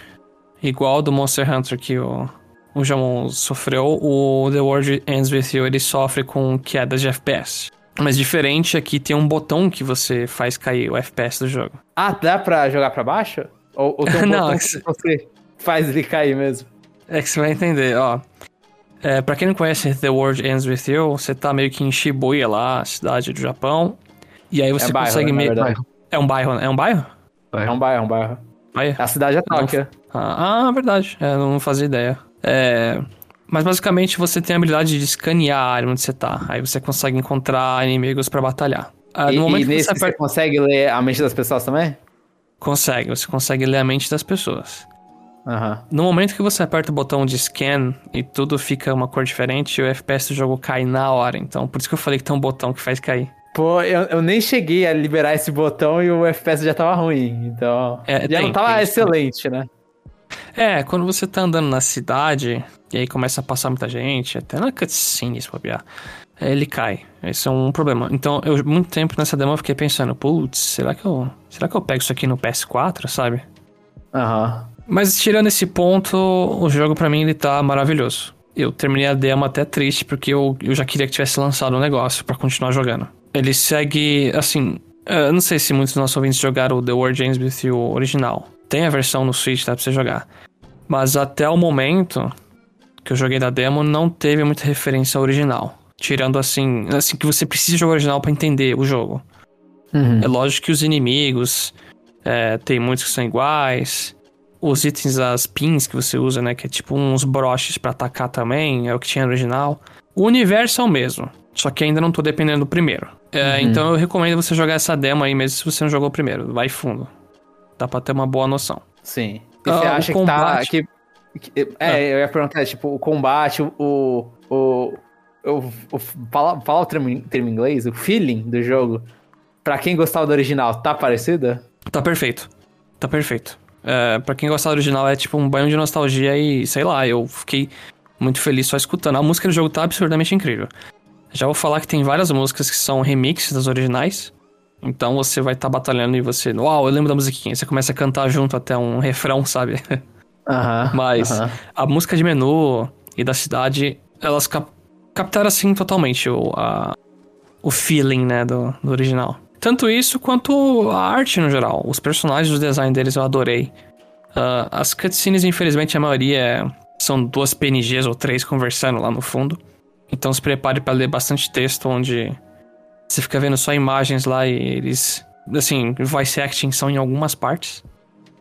igual do Monster Hunter que o, o Jamon sofreu, o The World Ends With You ele sofre com quedas de FPS. Mas diferente aqui tem um botão que você faz cair o FPS do jogo. Ah, dá pra jogar pra baixo? Ou, ou tem um [LAUGHS] Não, botão que você faz ele cair mesmo? É que você vai entender, ó. É, pra quem não conhece The World Ends With You, você tá meio que em Shibuya lá, cidade do Japão. E aí você é bairro, consegue né, meio. É um bairro, é um bairro? É um bairro, é um bairro. Aí, a cidade é Tóquio. Ah, ah, verdade. É, não fazia ideia. É... Mas basicamente você tem a habilidade de escanear a área onde você tá. Aí você consegue encontrar inimigos para batalhar. Ah, no momento e nesse você, aperta... você consegue ler a mente das pessoas também? Consegue, você consegue ler a mente das pessoas. Uhum. No momento que você aperta o botão de scan e tudo fica uma cor diferente, o FPS do jogo cai na hora. Então, por isso que eu falei que tem um botão que faz cair. Pô, eu, eu nem cheguei a liberar esse botão e o FPS já tava ruim. Então. É, já tem, não tava excelente, né? É, quando você tá andando na cidade, e aí começa a passar muita gente, até na cutscene, se bobear, ele cai. Esse é um problema. Então, eu muito tempo nessa demo eu fiquei pensando, putz, será que eu. Será que eu pego isso aqui no PS4, sabe? Aham. Uhum. Mas tirando esse ponto, o jogo para mim ele tá maravilhoso. Eu terminei a demo até triste, porque eu, eu já queria que tivesse lançado o um negócio para continuar jogando. Ele segue, assim, eu não sei se muitos dos nossos ouvintes jogaram o The War James with You original. Tem a versão no Switch, dá pra você jogar. Mas até o momento que eu joguei da demo, não teve muita referência ao original. Tirando assim, assim que você precisa jogar o original para entender o jogo. Uhum. É lógico que os inimigos é, tem muitos que são iguais. Os itens, as pins que você usa, né? Que é tipo uns broches para atacar também, é o que tinha no original. O universo é o mesmo, só que ainda não tô dependendo do primeiro. É, uhum. Então eu recomendo você jogar essa demo aí, mesmo se você não jogou o primeiro. Vai fundo. Dá pra ter uma boa noção. Sim. E você ah, acha combate... que tá. Que, que, é, ah. eu ia perguntar, tipo, o combate, o. o, o, o, fala, fala o termo, termo em inglês, o feeling do jogo. Pra quem gostava do original, tá parecido? Tá perfeito. Tá perfeito. É, pra quem gostava do original, é tipo um banho de nostalgia e, sei lá, eu fiquei muito feliz só escutando. A música do jogo tá absurdamente incrível. Já vou falar que tem várias músicas que são remixes das originais. Então você vai estar tá batalhando e você, uau, eu lembro da musiquinha. Você começa a cantar junto até um [LAUGHS] refrão, sabe? Aham. Mas a música de menu e da cidade, elas cap captaram assim totalmente o, a, o feeling, né, do, do original. Tanto isso quanto a arte no geral. Os personagens, o design deles eu adorei. Uh, as cutscenes, infelizmente, a maioria é, são duas PNGs ou três conversando lá no fundo. Então se prepare para ler bastante texto onde você fica vendo só imagens lá e eles. Assim, voice acting são em algumas partes.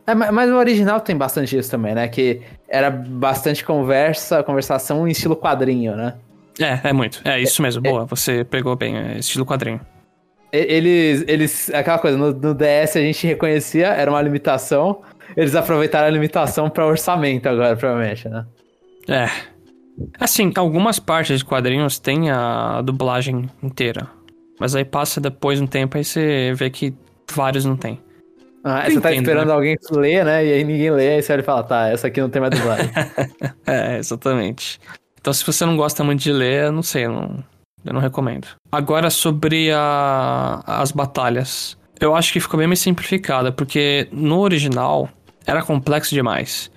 É, mas o original tem bastante isso também, né? Que era bastante conversa, conversação em estilo quadrinho, né? É, é muito. É isso mesmo. É, Boa, você pegou bem. É estilo quadrinho. Eles, eles. Aquela coisa, no, no DS a gente reconhecia, era uma limitação. Eles aproveitaram a limitação para orçamento agora, provavelmente, né? É. Assim, algumas partes de quadrinhos tem a dublagem inteira. Mas aí passa depois um tempo aí você vê que vários não tem. Ah, você tá esperando né? alguém ler, né? E aí ninguém lê, aí você olha e fala, tá, essa aqui não tem mais dublagem. [LAUGHS] é, exatamente. Então se você não gosta muito de ler, eu não sei, eu não, eu não recomendo. Agora sobre a, as batalhas. Eu acho que ficou bem mais simplificada, porque no original era complexo demais.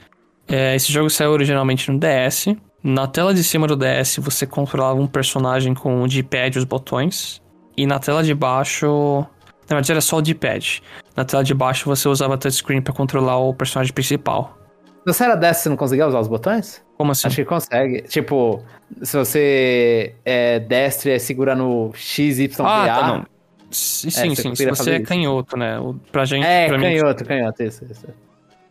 É, esse jogo saiu originalmente no DS. Na tela de cima do DS você controlava um personagem com o D-pad e os botões. E na tela de baixo. Na verdade era só o D-pad. Na tela de baixo você usava touchscreen para controlar o personagem principal. Você era dessa você não conseguia usar os botões? Como assim? Acho que consegue. Tipo, se você é destro e é segura no X, Y, ah, tá, não. Sim, é, sim, se você é canhoto, né? Pra gente. É, pra canhoto, mim, canhoto, isso, isso.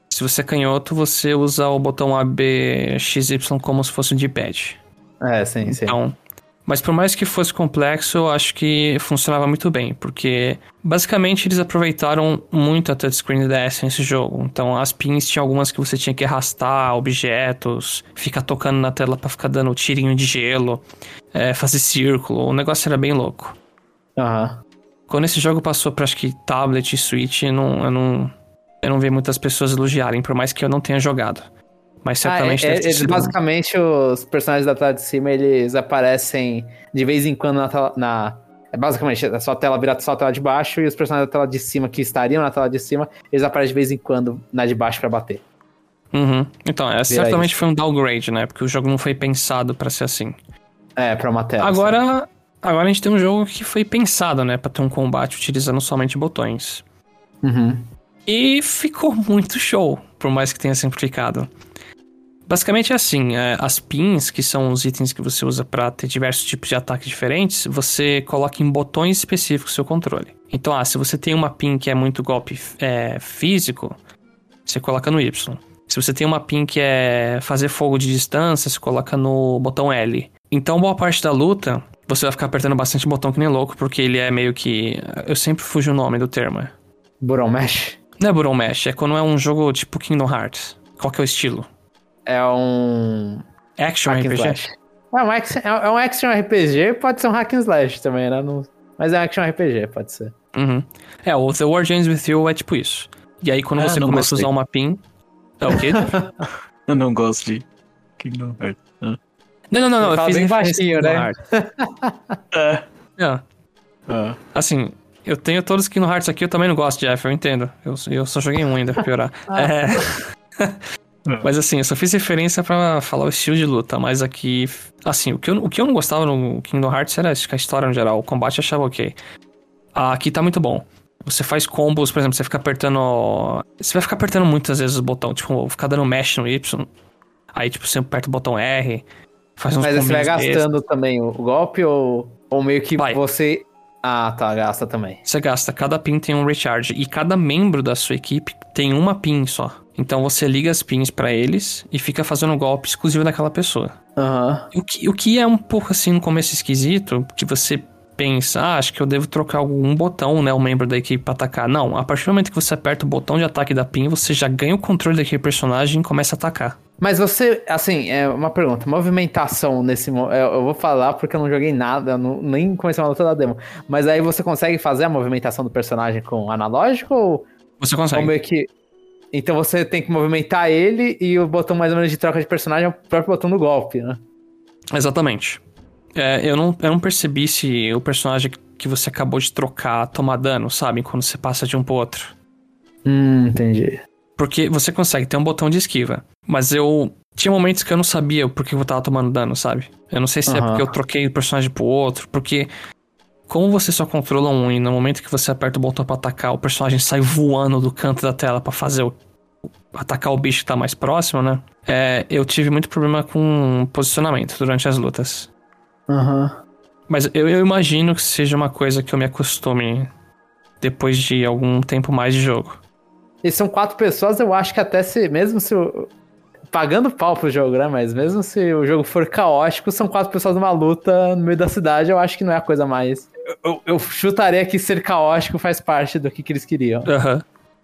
Se você é canhoto, você usa o botão AB XY como se fosse um D-pad. É, sim, sim. Então, mas por mais que fosse complexo, eu acho que funcionava muito bem, porque basicamente eles aproveitaram muito a touchscreen DS nesse jogo. Então as pins tinha algumas que você tinha que arrastar objetos, ficar tocando na tela para ficar dando tirinho de gelo, é, fazer círculo. O negócio era bem louco. Aham. Uhum. Quando esse jogo passou para acho que tablet e Switch, eu não, eu não, eu não vi muitas pessoas elogiarem, por mais que eu não tenha jogado. Mas certamente ah, é, é, Basicamente, os personagens da tela de cima, eles aparecem de vez em quando na tela... Na, é basicamente, é a tela vira só a tela de baixo e os personagens da tela de cima que estariam na tela de cima, eles aparecem de vez em quando na de baixo para bater. Uhum. Então, é, certamente isso. foi um downgrade, né? Porque o jogo não foi pensado para ser assim. É, pra uma tela. Agora, agora a gente tem um jogo que foi pensado, né? Pra ter um combate utilizando somente botões. Uhum. E ficou muito show, por mais que tenha simplificado. Basicamente é assim, é, as pins, que são os itens que você usa para ter diversos tipos de ataques diferentes, você coloca em botões específicos do seu controle. Então, ah, se você tem uma pin que é muito golpe é, físico, você coloca no Y. Se você tem uma pin que é fazer fogo de distância, você coloca no botão L. Então, boa parte da luta, você vai ficar apertando bastante botão que nem louco, porque ele é meio que. Eu sempre fujo o nome do termo. Buron Mesh? Não é Buron Mesh, é quando é um jogo tipo Kingdom Hearts. Qual que é o estilo? É um. Action Hack and RPG? slash. É um, action, é um action RPG, pode ser um hack and slash também, né? Não- Mas é um action RPG, pode ser. Uhum. É, o The War Games With You é tipo isso. E aí, quando Ah, você começa gostei. a usar uma pin. É o quê? Eu não gosto de Kingdom Hearts. Ah. não, não, não, não. Eu fala fiz bem baixinho, né? Hearts. [LAUGHS] É. É. Ah. Assim, eu tenho todos os Kingdom Hearts aqui, eu também não gosto, Jeff, eu entendo. Eu, eu só joguei um ainda, pra piorar. [LAUGHS] É. Mas assim, eu só fiz referência pra falar o estilo de luta, mas aqui. Assim, o que eu, o que eu não gostava no Kingdom Hearts era a história no geral, o combate eu achava ok. Aqui tá muito bom. Você faz combos, por exemplo, você fica apertando. Você vai ficar apertando muitas vezes o botão, tipo, ficar dando mesh no Y. Aí, tipo, você aperta o botão R, faz uns Mas você vai gastando também o golpe ou, ou meio que Vai. você. Ah, tá, gasta também. Você gasta, cada pin tem um recharge e cada membro da sua equipe tem uma pin só. Então você liga as pins pra eles e fica fazendo um golpe exclusivo daquela pessoa. Aham. O que, o que é um pouco assim no começo esquisito, que você pensa, ah, acho que eu devo trocar algum botão, né, um membro da equipe pra atacar. Não, a partir do momento que você aperta o botão de ataque da pin, você já ganha o controle daquele personagem e começa a atacar. Mas você, assim, é uma pergunta. Movimentação nesse. mo- Eu, vou falar porque eu não joguei nada, não, nem comecei uma luta da demo. Mas aí você consegue fazer a movimentação do personagem com analógico ou, Você consegue. meio que. Então você tem que movimentar ele e o botão mais ou menos de troca de personagem é o próprio botão do golpe, né? Exatamente. É, eu, não, eu não percebi se o personagem que você acabou de trocar toma dano, sabe? Quando você passa de um pro outro. Hum, entendi. Porque você consegue ter um botão de esquiva. Mas eu. Tinha momentos que eu não sabia por que eu tava tomando dano, sabe? Eu não sei se é Aham. porque eu troquei o personagem pro outro, porque. Como você só controla um e no momento que você aperta o botão pra atacar, o personagem sai voando do canto da tela pra fazer o. atacar o bicho que tá mais próximo, né? É, eu tive muito problema com posicionamento durante as lutas. Aham. Mas eu, eu imagino que seja uma coisa que eu me acostume depois de algum tempo mais de jogo. E são quatro pessoas, eu acho que até se. Mesmo se. o- Pagando pau pro jogo, né? Mas mesmo se o jogo for caótico, são quatro pessoas numa luta no meio da cidade, eu acho que não é a coisa mais. Eu, eu- chutaria que ser caótico faz parte do que, que eles queriam. Aham.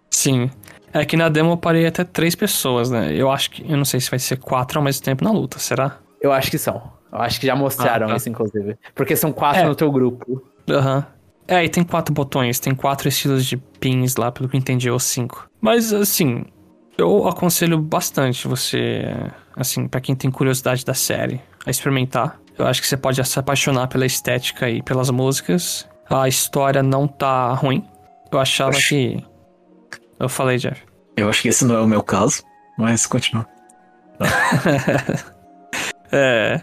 Sim. É que na demo eu parei até três pessoas, né? Eu acho que. Eu não sei se vai ser quatro ao mesmo tempo na luta, será? Eu acho que são. Eu acho que já mostraram Ah, tá. isso, inclusive. Porque são quatro É. no teu grupo. Aham. É, e tem quatro botões, tem quatro estilos de pins lá, pelo que eu entendi, ou cinco. Mas, assim, eu aconselho bastante você, assim, pra quem tem curiosidade da série, a experimentar. Eu acho que você pode se apaixonar pela estética e pelas músicas. A história não tá ruim. Eu achava Oxi. que. Eu falei, Jeff. Eu acho que esse não é o meu caso, mas continua. [LAUGHS] É.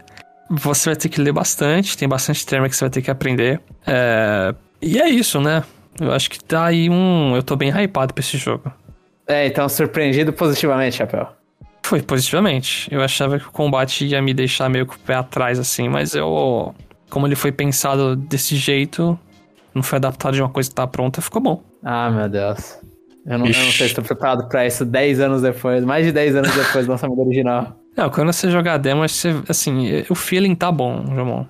Você vai ter que ler bastante, tem bastante termo que você vai ter que aprender. É, e é isso, né? Eu acho que tá aí um. Eu tô bem hypado pra esse jogo. É, então surpreendido positivamente, Chapéu. Foi positivamente. Eu achava que o combate ia me deixar meio com o pé atrás, assim, mas eu. Como ele foi pensado desse jeito, não foi adaptado de uma coisa que tá pronta, ficou bom. Ah, meu Deus. Eu não, eu não sei se tô preparado pra isso 10 anos depois, mais de 10 anos depois do lançamento original. Não, quando você jogar a demo, você, assim, o feeling tá bom, Jomon.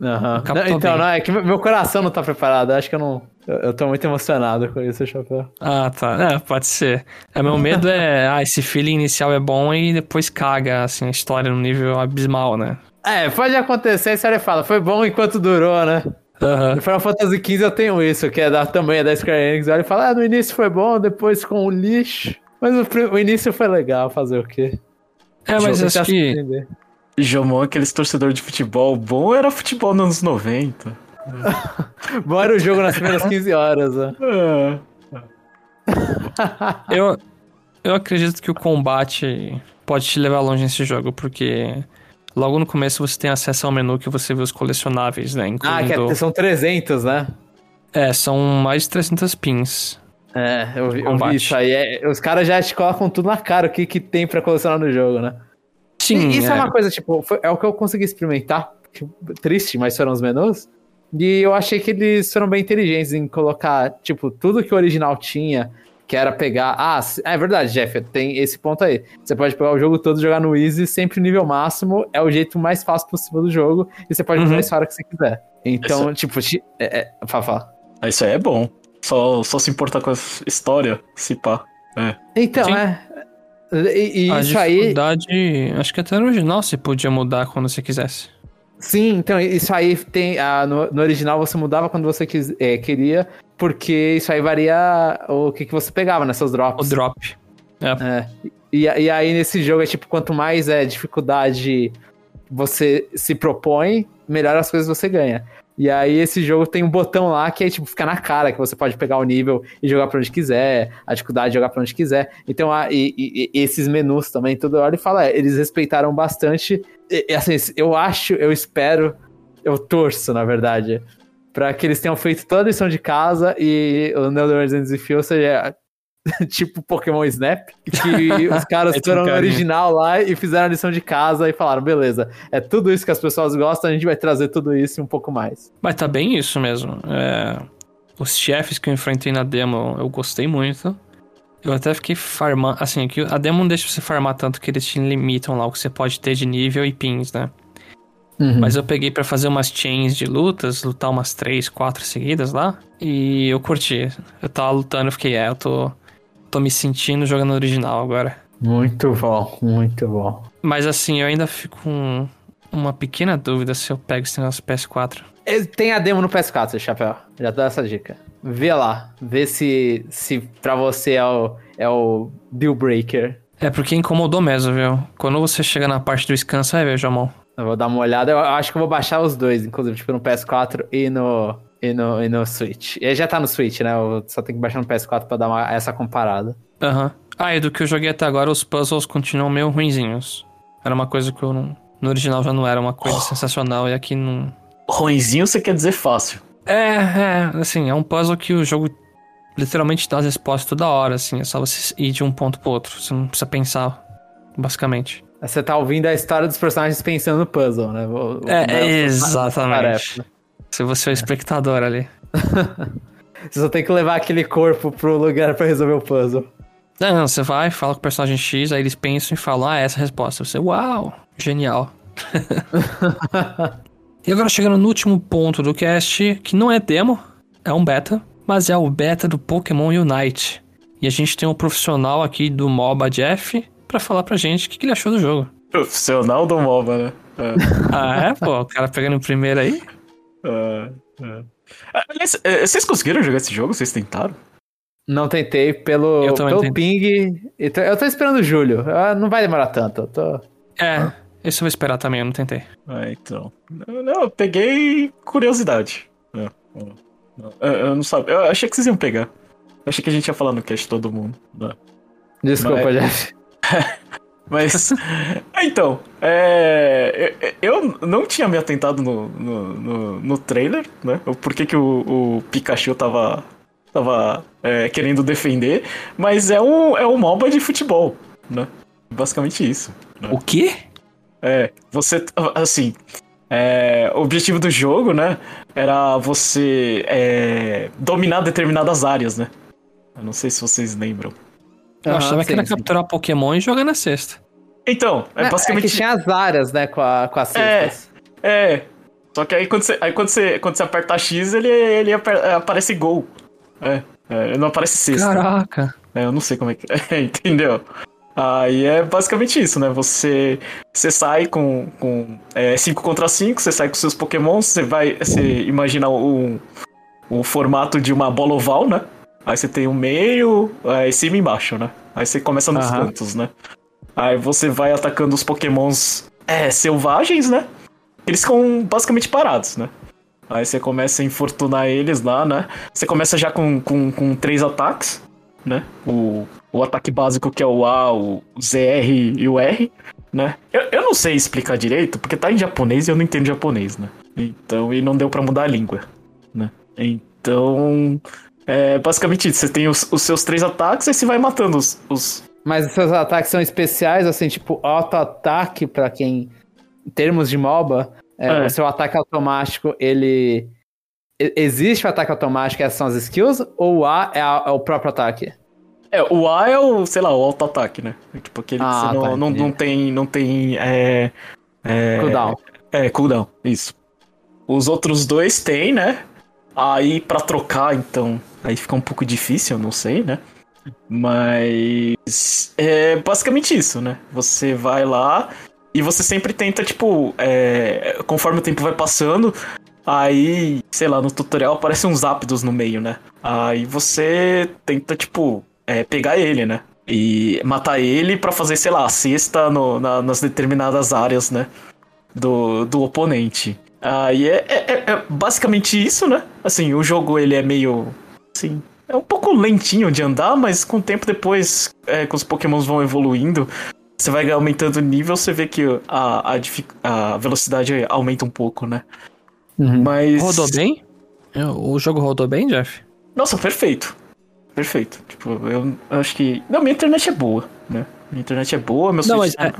Captou Não, então, bem. não, é que meu- coração não tá preparado. Acho que eu não. Eu, eu tô muito emocionado com isso, Chapéu. Ah, tá. É, pode ser. É, meu medo é, [LAUGHS] ah, esse feeling inicial é bom e depois caga, assim, a história no nível abismal, né? É, pode acontecer, a série fala, foi bom enquanto durou, né? Aham. No Final Fantasy XV eu tenho isso, que é da tamanho da Square Enix. Olha e fala, ah, no início foi bom, depois com o lixo. Mas o, o início foi legal, fazer o quê? É, mas acho que. entender. Jomon, aqueles torcedor de futebol bom, era futebol nos anos 90. [LAUGHS] Bora o jogo nas primeiras 15 horas, né? É. [LAUGHS] Eu, eu acredito que o combate pode te levar longe nesse jogo, porque logo no começo você tem acesso ao menu que você vê os colecionáveis, né? Ah, que Incluindo... é- são 300, né? É, são mais de 300 pins. É, eu vi, eu vi Combate. isso aí. É, os caras já te colocam tudo na cara o que, que tem pra colecionar no jogo, né? Sim, E isso é. é. uma coisa, tipo, foi- é o que eu consegui experimentar. Triste, mas foram os menus. E eu achei que eles foram bem inteligentes em colocar, tipo, tudo que o original tinha Que era pegar. Ah, é verdade, Jeff, tem esse ponto aí. Você pode pegar o jogo todo, jogar no Easy, sempre nível máximo, é o jeito mais fácil possível do jogo, e você pode uhum. fazer a história que você quiser. Então, Isso. tipo, é, é, fala, ah, Isso aí é bom. Só, só se importa com a história, se pá. É. Então, Sim. é. E, e a isso dificuldade, aí. Acho que até no original você podia mudar quando você quisesse. Sim, então isso aí tem. Ah, no, no, original você mudava quando você quis, é, queria, porque isso aí varia o que, que você pegava nessas drops. O drop. É. é. E, e aí nesse jogo é tipo, quanto mais é dificuldade você se propõe, melhor as coisas você ganha. E aí esse jogo tem um botão lá que é tipo, fica na cara, que você pode pegar o nível e jogar pra onde quiser, a dificuldade jogar pra onde quiser. Então, a, e, e, esses menus também, toda hora ele fala, é, eles respeitaram bastante. E, assim, eu acho, eu espero, eu torço, na verdade, para que eles tenham feito toda a lição de casa e o Netherlands and Feel seja [LAUGHS] tipo Pokémon Snap, que os [LAUGHS] caras é tipo foram no original lá e fizeram a lição de casa e falaram, beleza, é tudo isso que as pessoas gostam, a gente vai trazer tudo isso e um pouco mais. Mas tá bem isso mesmo. É... Os chefes que eu enfrentei na demo, eu gostei muito. Eu até fiquei farmando, assim, que a demo não deixa você farmar tanto que eles te limitam lá o que você pode ter de nível e pins, né? Uhum. Mas eu peguei para fazer umas chains de lutas, lutar umas três, quatro seguidas lá. E eu curti. Eu tava lutando, eu fiquei, é, eu tô tô me sentindo jogando original agora. Muito bom, muito bom. Mas assim, eu ainda fico com uma pequena dúvida se eu pego esse negócio PS4. Tem a demo no PS4, Chapéu. Já dá essa dica. Vê lá. Vê se, se pra você é o, é o deal breaker. É porque incomodou mesmo, viu? Quando você chega na parte do scan, você vai ver, Jamon. Eu vou dar uma olhada. Eu acho que eu vou baixar os dois, inclusive, tipo, no PS4 e no, e no, e no Switch. E já tá no Switch, né? Eu só tenho que baixar no PS4 pra dar uma, essa comparada. Aham. Uhum. Ah, e do que eu joguei até agora, os puzzles continuam meio ruinzinhos. Era uma coisa que eu não... No original já não era uma coisa oh. sensacional, e aqui não... Ruinzinho você quer dizer fácil. É, é, assim, é um puzzle que o jogo literalmente dá as respostas toda hora, assim. É só você ir de um ponto pro outro. Você não precisa pensar, basicamente. Você tá ouvindo a história dos personagens pensando no puzzle, né? O, é, exatamente. Se você é o espectador ali. [LAUGHS] você só tem que levar aquele corpo pro lugar para resolver o puzzle. Não, não, você vai, fala com o personagem X, aí eles pensam e falam, ah, essa é a resposta. Você, uau, genial. [LAUGHS] e agora chegando no último ponto do cast, que não é demo, é um beta, mas é o beta do Pokémon Unite. E a gente tem um profissional aqui do MOBA Jeff para falar pra gente o que, que ele achou do jogo. Profissional do MOBA, né? É. ah, é? Pô, o cara pegando o primeiro aí. Uh, uh. Aliás, é, vocês conseguiram jogar esse jogo? Vocês tentaram? Não tentei pelo, pelo ping. Eu tô esperando o Julho. Ah, não vai demorar tanto. Eu tô... É, esse eu vou esperar também, eu não tentei. Ah, então. Não, eu peguei curiosidade. Eu, eu, eu não sabia. Eu achei que vocês iam pegar. Eu achei que a gente ia falar no cast todo mundo. Né? Desculpa, Mas... Jeff. [LAUGHS] Mas. [LAUGHS] então, é, eu não tinha me atentado no, no, no, no trailer, né? Por que, que o, o Pikachu tava, tava é, querendo defender, mas é um, é um MOBA de futebol, né? Basicamente isso. Né? O quê? É, você. Assim. É, o objetivo do jogo, né? Era você é, dominar determinadas áreas, né? Eu não sei se vocês lembram. Eu uhum, achava sim, que era sim. capturar Pokémon e jogar na cesta. Então, é, é basicamente. É que tinha as áreas, né, com, a, com as é, cestas. É, é. Só que aí quando você, aí quando você, quando você aperta X, ele, ele aparece gol. É, é não aparece cesta. Caraca. É, eu não sei como é que é, [LAUGHS] entendeu? Aí é basicamente isso, né? Você, você sai com 5 é, contra 5, você sai com seus pokémons, você vai. Você imagina o, o formato de uma bola oval, né? Aí você tem o meio, aí cima e embaixo, né? Aí você começa nos uhum. cantos, né? Aí você vai atacando os pokémons é, selvagens, né? Eles ficam basicamente parados, né? Aí você começa a infortunar eles lá, né? Você começa já com, com, com três ataques, né? O, o ataque básico que é o A, o ZR e o R, né? Eu, eu não sei explicar direito, porque tá em japonês e eu não entendo japonês, né? Então, e não deu para mudar a língua, né? Então, é basicamente isso. Você tem os, os seus três ataques e você vai matando os, os... Mas os seus ataques são especiais, assim, tipo, auto-ataque para quem. Em termos de MOBA, é, é. o seu ataque automático, ele. Existe o ataque automático, essas são as skills, ou o A é, a, é o próprio ataque? É, o A é o, sei lá, o auto-ataque, né? Tipo, aquele que Ah, você não, tá, não, entendi. não tem. Não tem. É, é, Cooldown. É, cooldown, isso. Os outros dois tem, né? Aí pra trocar, então. Aí fica um pouco difícil, eu não sei, né? Mas. É basicamente isso, né? Você vai lá e você sempre tenta, tipo. é, conforme o tempo vai passando, aí, sei lá, no tutorial aparecem uns ápidos no meio, né? Aí você tenta, tipo, é, pegar ele, né? E matar ele pra fazer, sei lá, a cesta no- na- nas determinadas áreas, né? do, do oponente. Aí é, é- é- é basicamente isso, né? Assim, o jogo ele é meio. Assim, é um pouco lentinho de andar, mas com o tempo depois, é, que os pokémons vão evoluindo, você vai aumentando o nível, você vê que a, a, a velocidade aumenta um pouco, né? Uhum. Mas. Rodou bem? O jogo rodou bem, Jeff? Nossa, perfeito. Perfeito. Tipo, eu acho que. Não, minha internet é boa, né? Minha internet é boa, meu Não, Switch- mas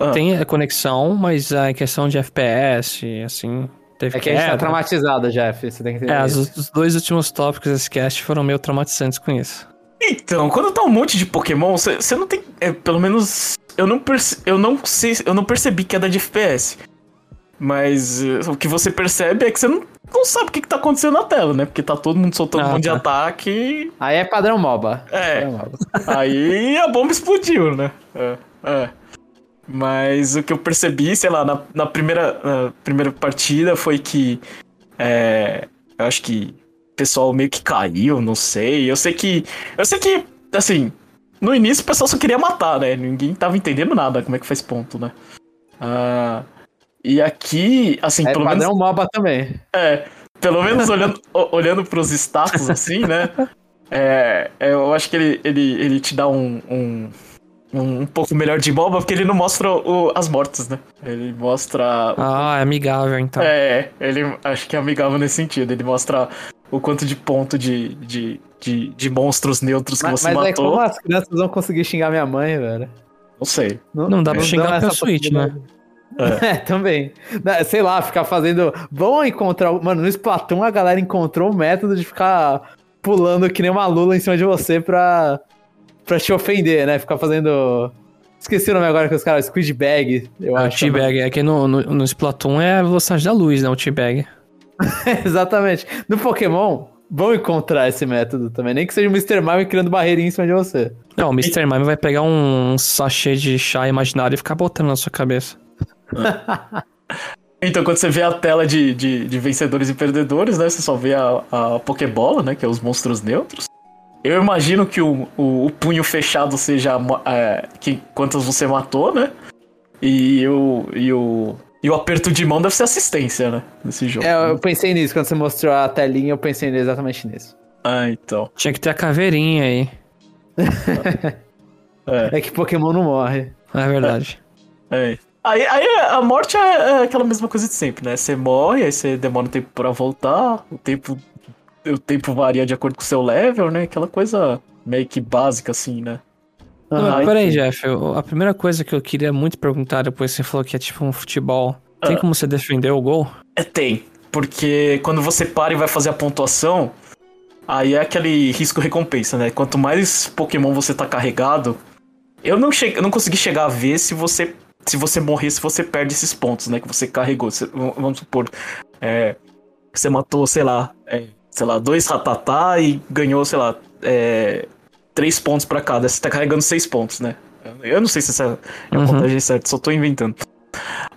Ah. Tem a conexão, mas a questão de FPS, assim, teve É que a gente tá queda. traumatizado, Jeff. Você tem que entender. É, isso. os, os dois últimos tópicos desse cast foram meio traumatizantes com isso. Então, quando tá um monte de Pokémon, você não tem. é, pelo menos. Eu não, perce, eu não sei. Eu não percebi queda de FPS. Mas eh, o que você percebe é que você não, não sabe o que, que tá acontecendo na tela, né? Porque tá todo mundo soltando Ah, um monte de tá. ataque. Aí é padrão MOBA. É. Padrão MOBA. Aí a bomba explodiu, né? É, é. Mas o que eu percebi, sei lá, na, na primeira, na primeira partida foi que. É, eu acho que o pessoal meio que caiu, não sei. Eu sei que. Eu sei que, assim, no início o pessoal só queria matar, né? Ninguém tava entendendo nada como é que faz ponto, né? Ah, e aqui, assim, É pelo menos. padrão MOBA também. É, pelo menos olhando, olhando pros status, assim, né? [LAUGHS] É, é, eu acho que ele, ele, ele te dá um, um, um, um pouco melhor de MOBA, porque ele não mostra o- as mortes, né? Ele mostra. Ah, é amigável, então. É, ele acho que é amigável nesse sentido. Ele mostra o quanto de ponto de, de, de, de monstros neutros que Mas, você mas aí matou. como as crianças vão conseguir xingar minha mãe, velho? Não sei. Não dá pra xingar essa Switch, né? possibilidade. [LAUGHS] É, também. Não, Sei lá, ficar fazendo. Vão encontrar. Mano, no Splatoon a galera encontrou um método de ficar pulando que nem uma lula em cima de você pra, pra te ofender, né? Ficar fazendo. Esqueci o nome agora que os caras. Squid Bag, eu Ah, O acho. T-Bag, é que no, no, no Splatoon é a velocidade da luz, né? O T-Bag. [LAUGHS] Exatamente. No Pokémon, vão encontrar esse método também. Nem que seja o Mr. Mime criando barreirinha em cima de você. Não, o Mr. Mime vai pegar um sachê de chá imaginário e ficar botando na sua cabeça. [LAUGHS] Então, quando você vê a tela de, de, de vencedores e perdedores, né? Você só vê a, a Pokébola, né? Que é os monstros neutros. Eu imagino que o, o, o punho fechado seja é, que, quantas você matou, né? E o, e, o, e o aperto de mão deve ser assistência, né? Nesse jogo. É, eu pensei nisso. Quando você mostrou a telinha, eu pensei exatamente nisso. Ah, então. Tinha que ter a caveirinha aí. É [LAUGHS] que Pokémon não morre. É verdade. É. Aí, aí a morte é, é aquela mesma coisa de sempre, né? Você morre, aí você demora um tempo pra voltar, o tempo, o tempo varia de acordo com o seu level, né? Aquela coisa meio que básica, assim, né? Aham, mas peraí. Jeff. eu- a primeira coisa que eu queria muito perguntar depois que você falou que é tipo um futebol. Tem Ah. como você defender o gol? É, tem. Porque quando você para e vai fazer a pontuação, aí é aquele risco-recompensa, né? Quanto mais Pokémon você tá carregado. Eu não, che... eu não consegui chegar a ver se você. Se você morrer, se você perde esses pontos, né? Que você carregou. Você- Vamos supor. é, você matou, sei lá. é, sei lá, dois ratatá e ganhou, sei lá. é, três pontos pra cada. Você tá carregando seis pontos, né? Eu não sei se essa é a Uhum. contagem certa, só tô inventando.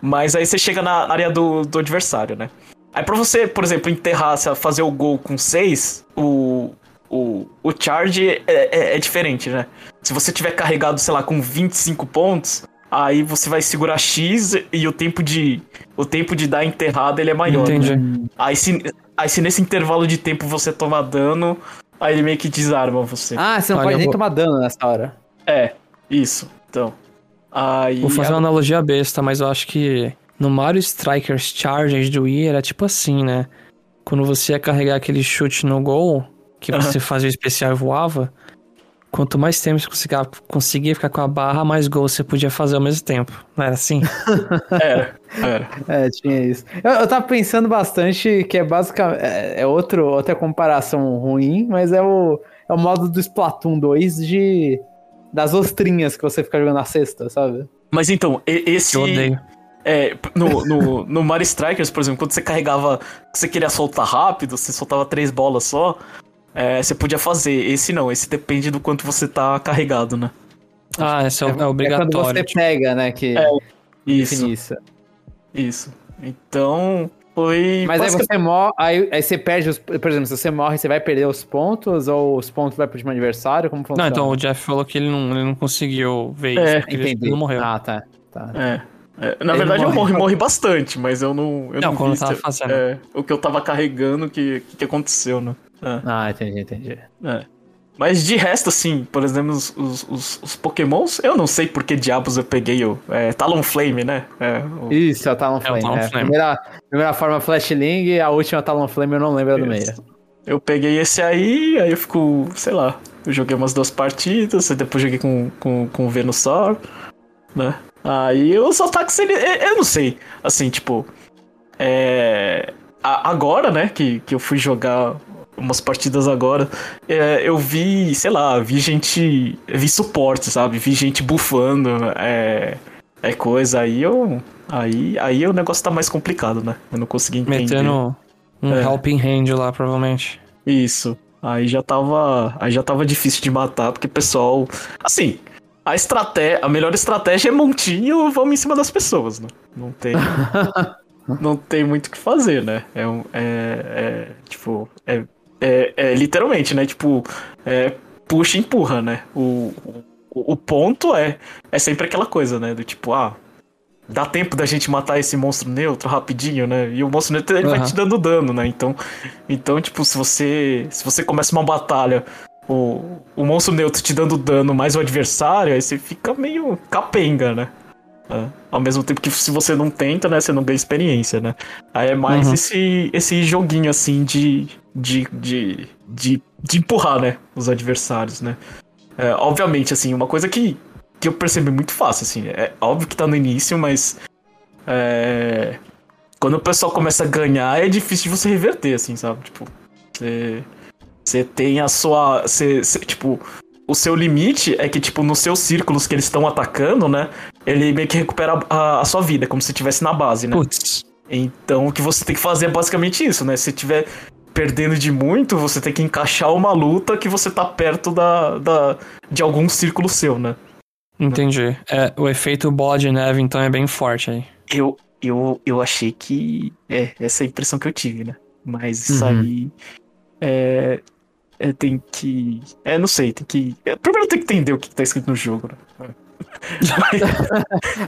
Mas aí você chega na área do, do adversário, né? Aí pra você, por exemplo, enterrar, se- fazer o gol com 6, o, o, o charge é, é- é diferente, né? Se você tiver carregado, sei lá, com 25 pontos, aí você vai segurar X e o tempo de, o tempo de dar enterrada ele é maior. Entendi. Né? Aí, se, aí se nesse intervalo de tempo você tomar dano, aí ele meio que desarma você. Ah, você não Olha, pode nem vou- tomar dano nessa hora. É, isso. Então. Aí. Vou fazer uma analogia besta, mas eu acho que no Mario Strikers Chargers do Wii era tipo assim, né? Quando você ia carregar aquele chute no gol, que você fazia o especial e voava, quanto mais tempo você conseguia, conseguia ficar com a barra, mais gol você podia fazer ao mesmo tempo. Não era assim? [LAUGHS] Era, era. É, tinha isso. Eu, eu tava pensando bastante que é basicamente. É, é outro, outra comparação ruim, mas é o. é o modo do Splatoon 2 de. Das ostrinhas que você fica jogando na cesta, sabe? Mas então, esse. Eu odeio. É, no, no, no Mario Strikers, por exemplo, quando você carregava. Você queria soltar rápido, você soltava três bolas só. É, você podia fazer. Esse não, esse depende do quanto você tá carregado, né? Ah, esse é, é, é obrigatório. É quando você tipo. pega, né? Que é, isso. isso. Isso. Então, foi. Mas aí você morre. Aí, aí, você perde os. Por exemplo, se você morre, você vai perder os pontos? Ou os pontos vai pro time adversário? Como funciona? Não, então o Jeff falou que ele não, ele não conseguiu ver é, isso. Ele não morreu. Ah, tá. tá. É. É, na ele verdade, eu morri, morri bastante, mas eu não. Eu não, não quando vi eu tava fazendo. É, o que eu tava carregando, que, que aconteceu, né? É. Ah, entendi, entendi. É. Mas de resto, assim, por exemplo, os, os, os, Pokémons, eu não sei por que diabos eu peguei o é, Talonflame, né? É, o... Isso, é o Talonflame. É, o Talonflame. É. Primeira, primeira forma Flashling e a última Talonflame eu não lembro do meio. Eu peguei esse aí, aí eu fico, sei lá, eu joguei umas duas partidas, depois joguei com, com, com o Venusaur, né? Aí os ataques, ele, eu não sei, assim, tipo, é... Agora, né, que, que eu fui jogar umas partidas agora, é, eu vi, sei lá, vi gente. Vi suporte, sabe? Vi gente bufando, é, é coisa. Aí eu. Aí, aí o negócio tá mais complicado, né? Eu não consegui entender. Metendo um é. helping hand lá, provavelmente. Isso. Aí já tava. Aí já tava difícil de matar, porque o pessoal. Assim, a estratégia. A melhor estratégia é montinho, vamos em cima das pessoas, né? Não tem. [LAUGHS] não tem muito o que fazer, né? É, é, é tipo, é é, é, literalmente, né? Tipo, é, puxa e empurra, né? O, o, o, ponto é, é sempre aquela coisa, né? Do tipo, ah, dá tempo da gente matar esse monstro neutro rapidinho, né? E o monstro neutro ele uhum. vai te dando dano, né? Então, então, tipo, se você se você começa uma batalha, o, o monstro neutro te dando dano mais o adversário, aí você fica meio capenga, né? É. Ao mesmo tempo que se você não tenta, né, você não ganha experiência, né? Aí é mais uhum. esse, esse joguinho assim de, de, de, de, de empurrar, né, os adversários, né? É, obviamente, assim, uma coisa que, que eu percebi muito fácil, assim, é óbvio que tá no início, mas é, quando o pessoal começa a ganhar, é difícil de você reverter, assim, sabe? Tipo, você, você tem a sua. Você, você, tipo, o seu limite é que, tipo, nos seus círculos que eles estão atacando, né? Ele meio que recupera a, a sua vida, como se estivesse na base, né? Putz. Então, o que você tem que fazer é basicamente isso, né? Se tiver perdendo de muito, você tem que encaixar uma luta que você tá perto da, da de algum círculo seu, né? Entendi. É, o efeito bola de neve, então, é bem forte aí. Eu, eu, eu achei que. É, essa é a impressão que eu tive, né? Mas isso uhum. aí. É, é, tem que. É, não sei, tem que. É, primeiro tem que entender o que tá escrito no jogo, né?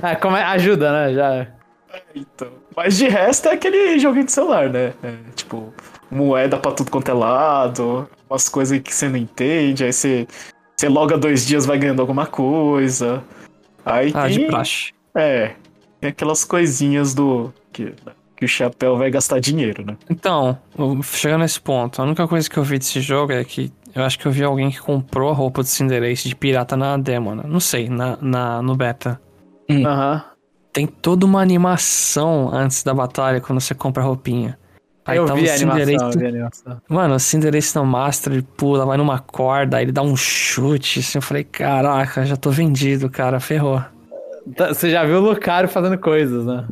ah, [LAUGHS] como é, ajuda, né? Já. É, então. Mas de resto é aquele joguinho de celular, né? É, tipo, moeda pra tudo quanto é lado, umas coisas que você não entende, aí você, você loga dois dias vai ganhando alguma coisa. Aí ah, tem, de praxe. É, tem aquelas coisinhas do. Que, que o chapéu vai gastar dinheiro, né? Então, chegando nesse ponto, a única coisa que eu vi desse jogo é que eu acho que eu vi alguém que comprou a roupa do Cinderace de pirata na demo, né? Não sei, na, na, no beta. Hum. Aham. Uhum. Tem toda uma animação antes da batalha quando você compra a roupinha. Aí eu, vi a animação, eu vi a animação. Mano, o Cinderace no Master, ele pula, vai numa corda, aí ele dá um chute, assim, eu falei, caraca, já tô vendido, cara, ferrou. Tá, você já viu o Lucario fazendo coisas, né?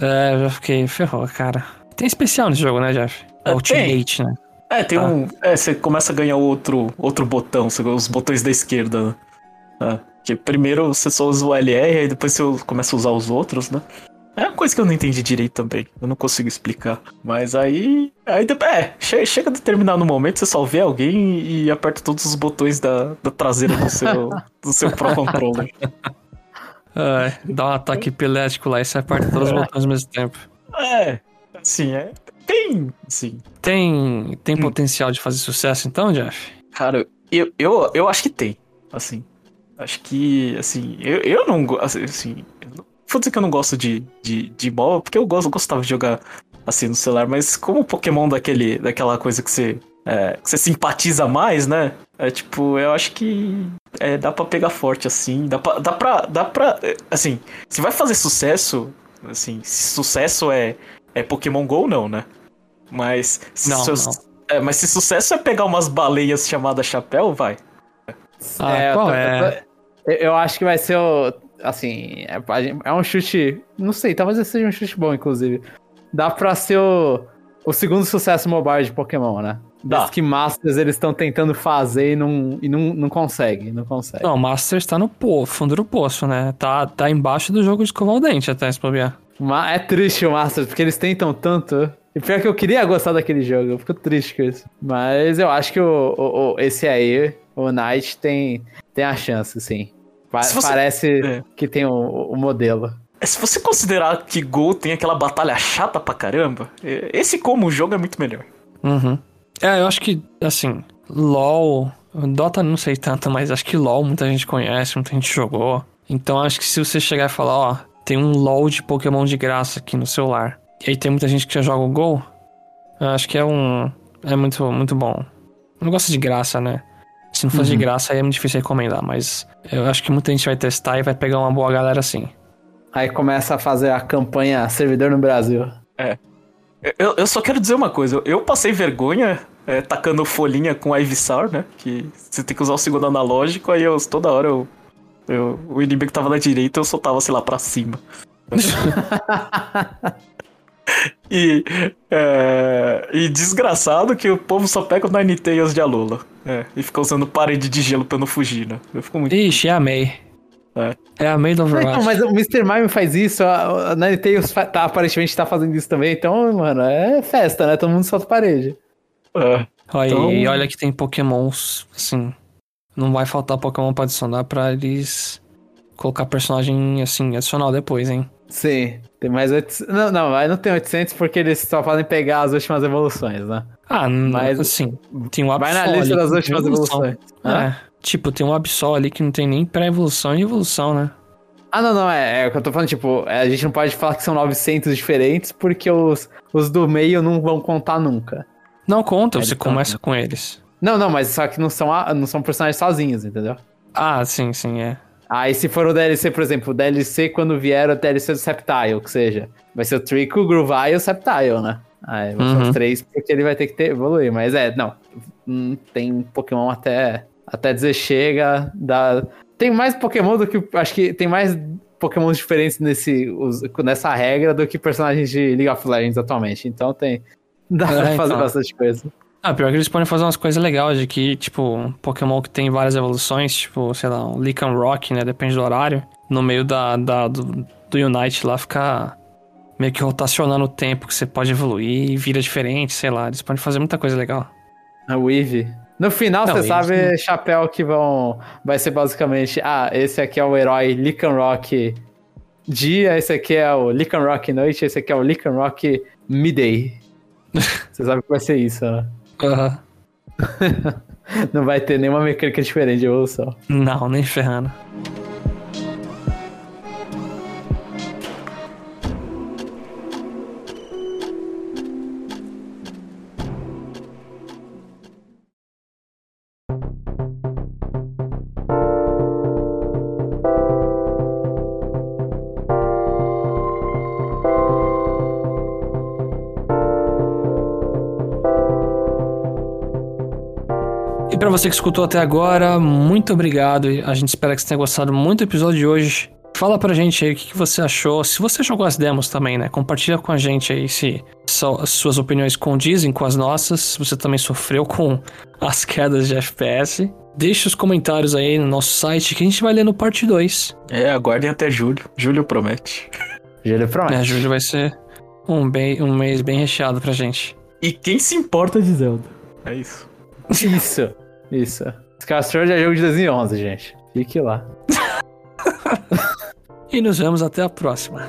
É, eu já fiquei, ferrou, cara. Tem especial nesse jogo, né, Jeff? É, Ultimate, né? É, tem ah. um. É, você começa a ganhar outro, outro botão, os botões da esquerda, né? É, que primeiro você só usa o LR, e depois você começa a usar os outros, né? É uma coisa que eu não entendi direito também. Eu não consigo explicar. Mas aí. Aí é, chega a determinado momento, você só vê alguém e aperta todos os botões da, da traseira do seu, do seu [LAUGHS] Pro Controller. É, dá um ataque epilético lá e você aperta todos os botões ao mesmo tempo. É, assim, é. Tem, sim. Tem, tem hum. potencial de fazer sucesso então, Jeff? Cara, eu, eu, eu acho que tem, assim. Acho que, assim, eu, eu não gosto, assim, não, vou dizer que eu não gosto de, de, de bola, porque eu gosto, eu gostava de jogar, assim, no celular, mas como o Pokémon daquele, daquela coisa que você, é, que você simpatiza mais, né? É tipo, eu acho que é, dá pra pegar forte, assim. Dá pra, dá pra. Dá pra. Assim, se vai fazer sucesso, assim, se sucesso é, é Pokémon GO, não, né? Mas. Não, seus, não. É, mas se sucesso é pegar umas baleias chamadas chapéu, vai. Ah, é, qual é? Eu, eu acho que vai ser o. Assim, é, é, um chute. Não sei, talvez seja um chute bom, inclusive. Dá pra ser o, o segundo sucesso mobile de Pokémon, né? Das que Masters eles estão tentando fazer e não, e não, não consegue, não consegue. Não, Masters tá no po, fundo do poço, né? Tá, tá embaixo do jogo de escovar o dente até, se bobear. É triste o Masters, porque eles tentam tanto. E pior que eu queria gostar daquele jogo, eu fico triste com isso. Mas eu acho que o, o, o esse aí, o Knight, tem, tem a chance, sim. Pa você... Parece é. que tem o, o modelo. É, se você considerar que Gol tem aquela batalha chata pra caramba, esse como jogo é muito melhor. Uhum. É, eu acho que, assim, LoL... Dota não sei tanto, mas acho que LoL muita gente conhece, muita gente jogou. Então acho que se você chegar e falar, ó, tem um LoL de Pokémon de graça aqui no celular. E aí tem muita gente que já joga o Gol. Eu acho que é um... É muito, muito bom. Não gosto de graça, né? Se não fosse uhum. de graça, aí é muito difícil recomendar, mas eu acho que muita gente vai testar e vai pegar uma boa galera assim. Aí começa a fazer a campanha servidor no Brasil. É. Eu, eu só quero dizer uma coisa, eu passei vergonha é, tacando folhinha com Ivysaur, né? Que você tem que usar o segundo analógico, aí eu toda hora eu, eu o inimigo tava na direita, eu soltava, sei lá, pra cima. [LAUGHS] e, é, e desgraçado que o povo só pega o Ninetales de Alola. É, e fica usando parede de gelo pra não fugir, né? Eu fico muito. Ixi, é a May. É. É a do Overwatch. Não, mas o Mr. Mime faz isso, a, a Ninetales tá, aparentemente tá fazendo isso também, então, mano, é festa, né? Todo mundo solta parede. É. Olha, então... E olha que tem pokémons, assim, não vai faltar pokémon pra adicionar pra eles colocar personagem, assim, adicional depois, hein? Sim, tem mais 800. Não, não, não tem 800 porque eles só podem pegar as últimas evoluções, né? Ah, mas assim, tem um Absol Vai na lista das últimas evoluções. É, tipo, tem um Absol ali que não tem nem pré-evolução e evolução, né? Ah, não, não, é, é o que eu tô falando, tipo, é, a gente não pode falar que são 900 diferentes porque os, os do meio não vão contar nunca. Não conta, você começa com eles. Não, não, mas só que não são, não são personagens sozinhos, entendeu? Ah, sim, sim, é. Aí se for o DLC, por exemplo, o DLC quando vier o DLC do Sceptile, que seja, vai ser o Trico, o Gruvai e o Sceptile, né? Aí vão uhum. ser os três, porque ele vai ter que ter, evoluir. Mas é, não, hum, tem Pokémon até, até dizer chega, dá... Tem mais Pokémon do que, acho que tem mais Pokémon diferentes nesse, nessa regra do que personagens de League of Legends atualmente. Então tem, dá é, pra fazer então. bastante coisa. Ah, pior que eles podem fazer umas coisas legais de que, tipo, um Pokémon que tem várias evoluções, tipo, sei lá, um Lycan Rock, né? Depende do horário. No meio da, da do, do Unite lá ficar meio que rotacionando o tempo que você pode evoluir e vira diferente, sei lá. Eles podem fazer muita coisa legal. A Weave. No final, você sabe, né? chapéu que vão. Vai ser basicamente. Ah, esse aqui é o herói Lycan Rock dia, esse aqui é o Lycan Rock noite, esse aqui é o Lycan Rock midday. [LAUGHS] você sabe que vai ser isso, né? Uhum. [LAUGHS] Não vai ter nenhuma mecânica diferente de evolução. Não, nem ferrando. Você que escutou até agora, muito obrigado. A gente espera que você tenha gostado muito do episódio de hoje. Fala pra gente aí o que, você achou. Se você jogou as demos também, né? Compartilha com a gente aí se as suas opiniões condizem com as nossas. Se você também sofreu com as [LAUGHS] quedas de FPS. Deixe os comentários aí no nosso site que a gente vai ler no parte 2. É, aguardem até julho. Julho promete. Julho promete. É, julho vai ser um, bem, um mês bem recheado pra gente. E quem se importa de Zelda? É isso. Isso. Isso. Sword é jogo de 2011, gente. Fique lá. [LAUGHS] e nos vemos até a próxima.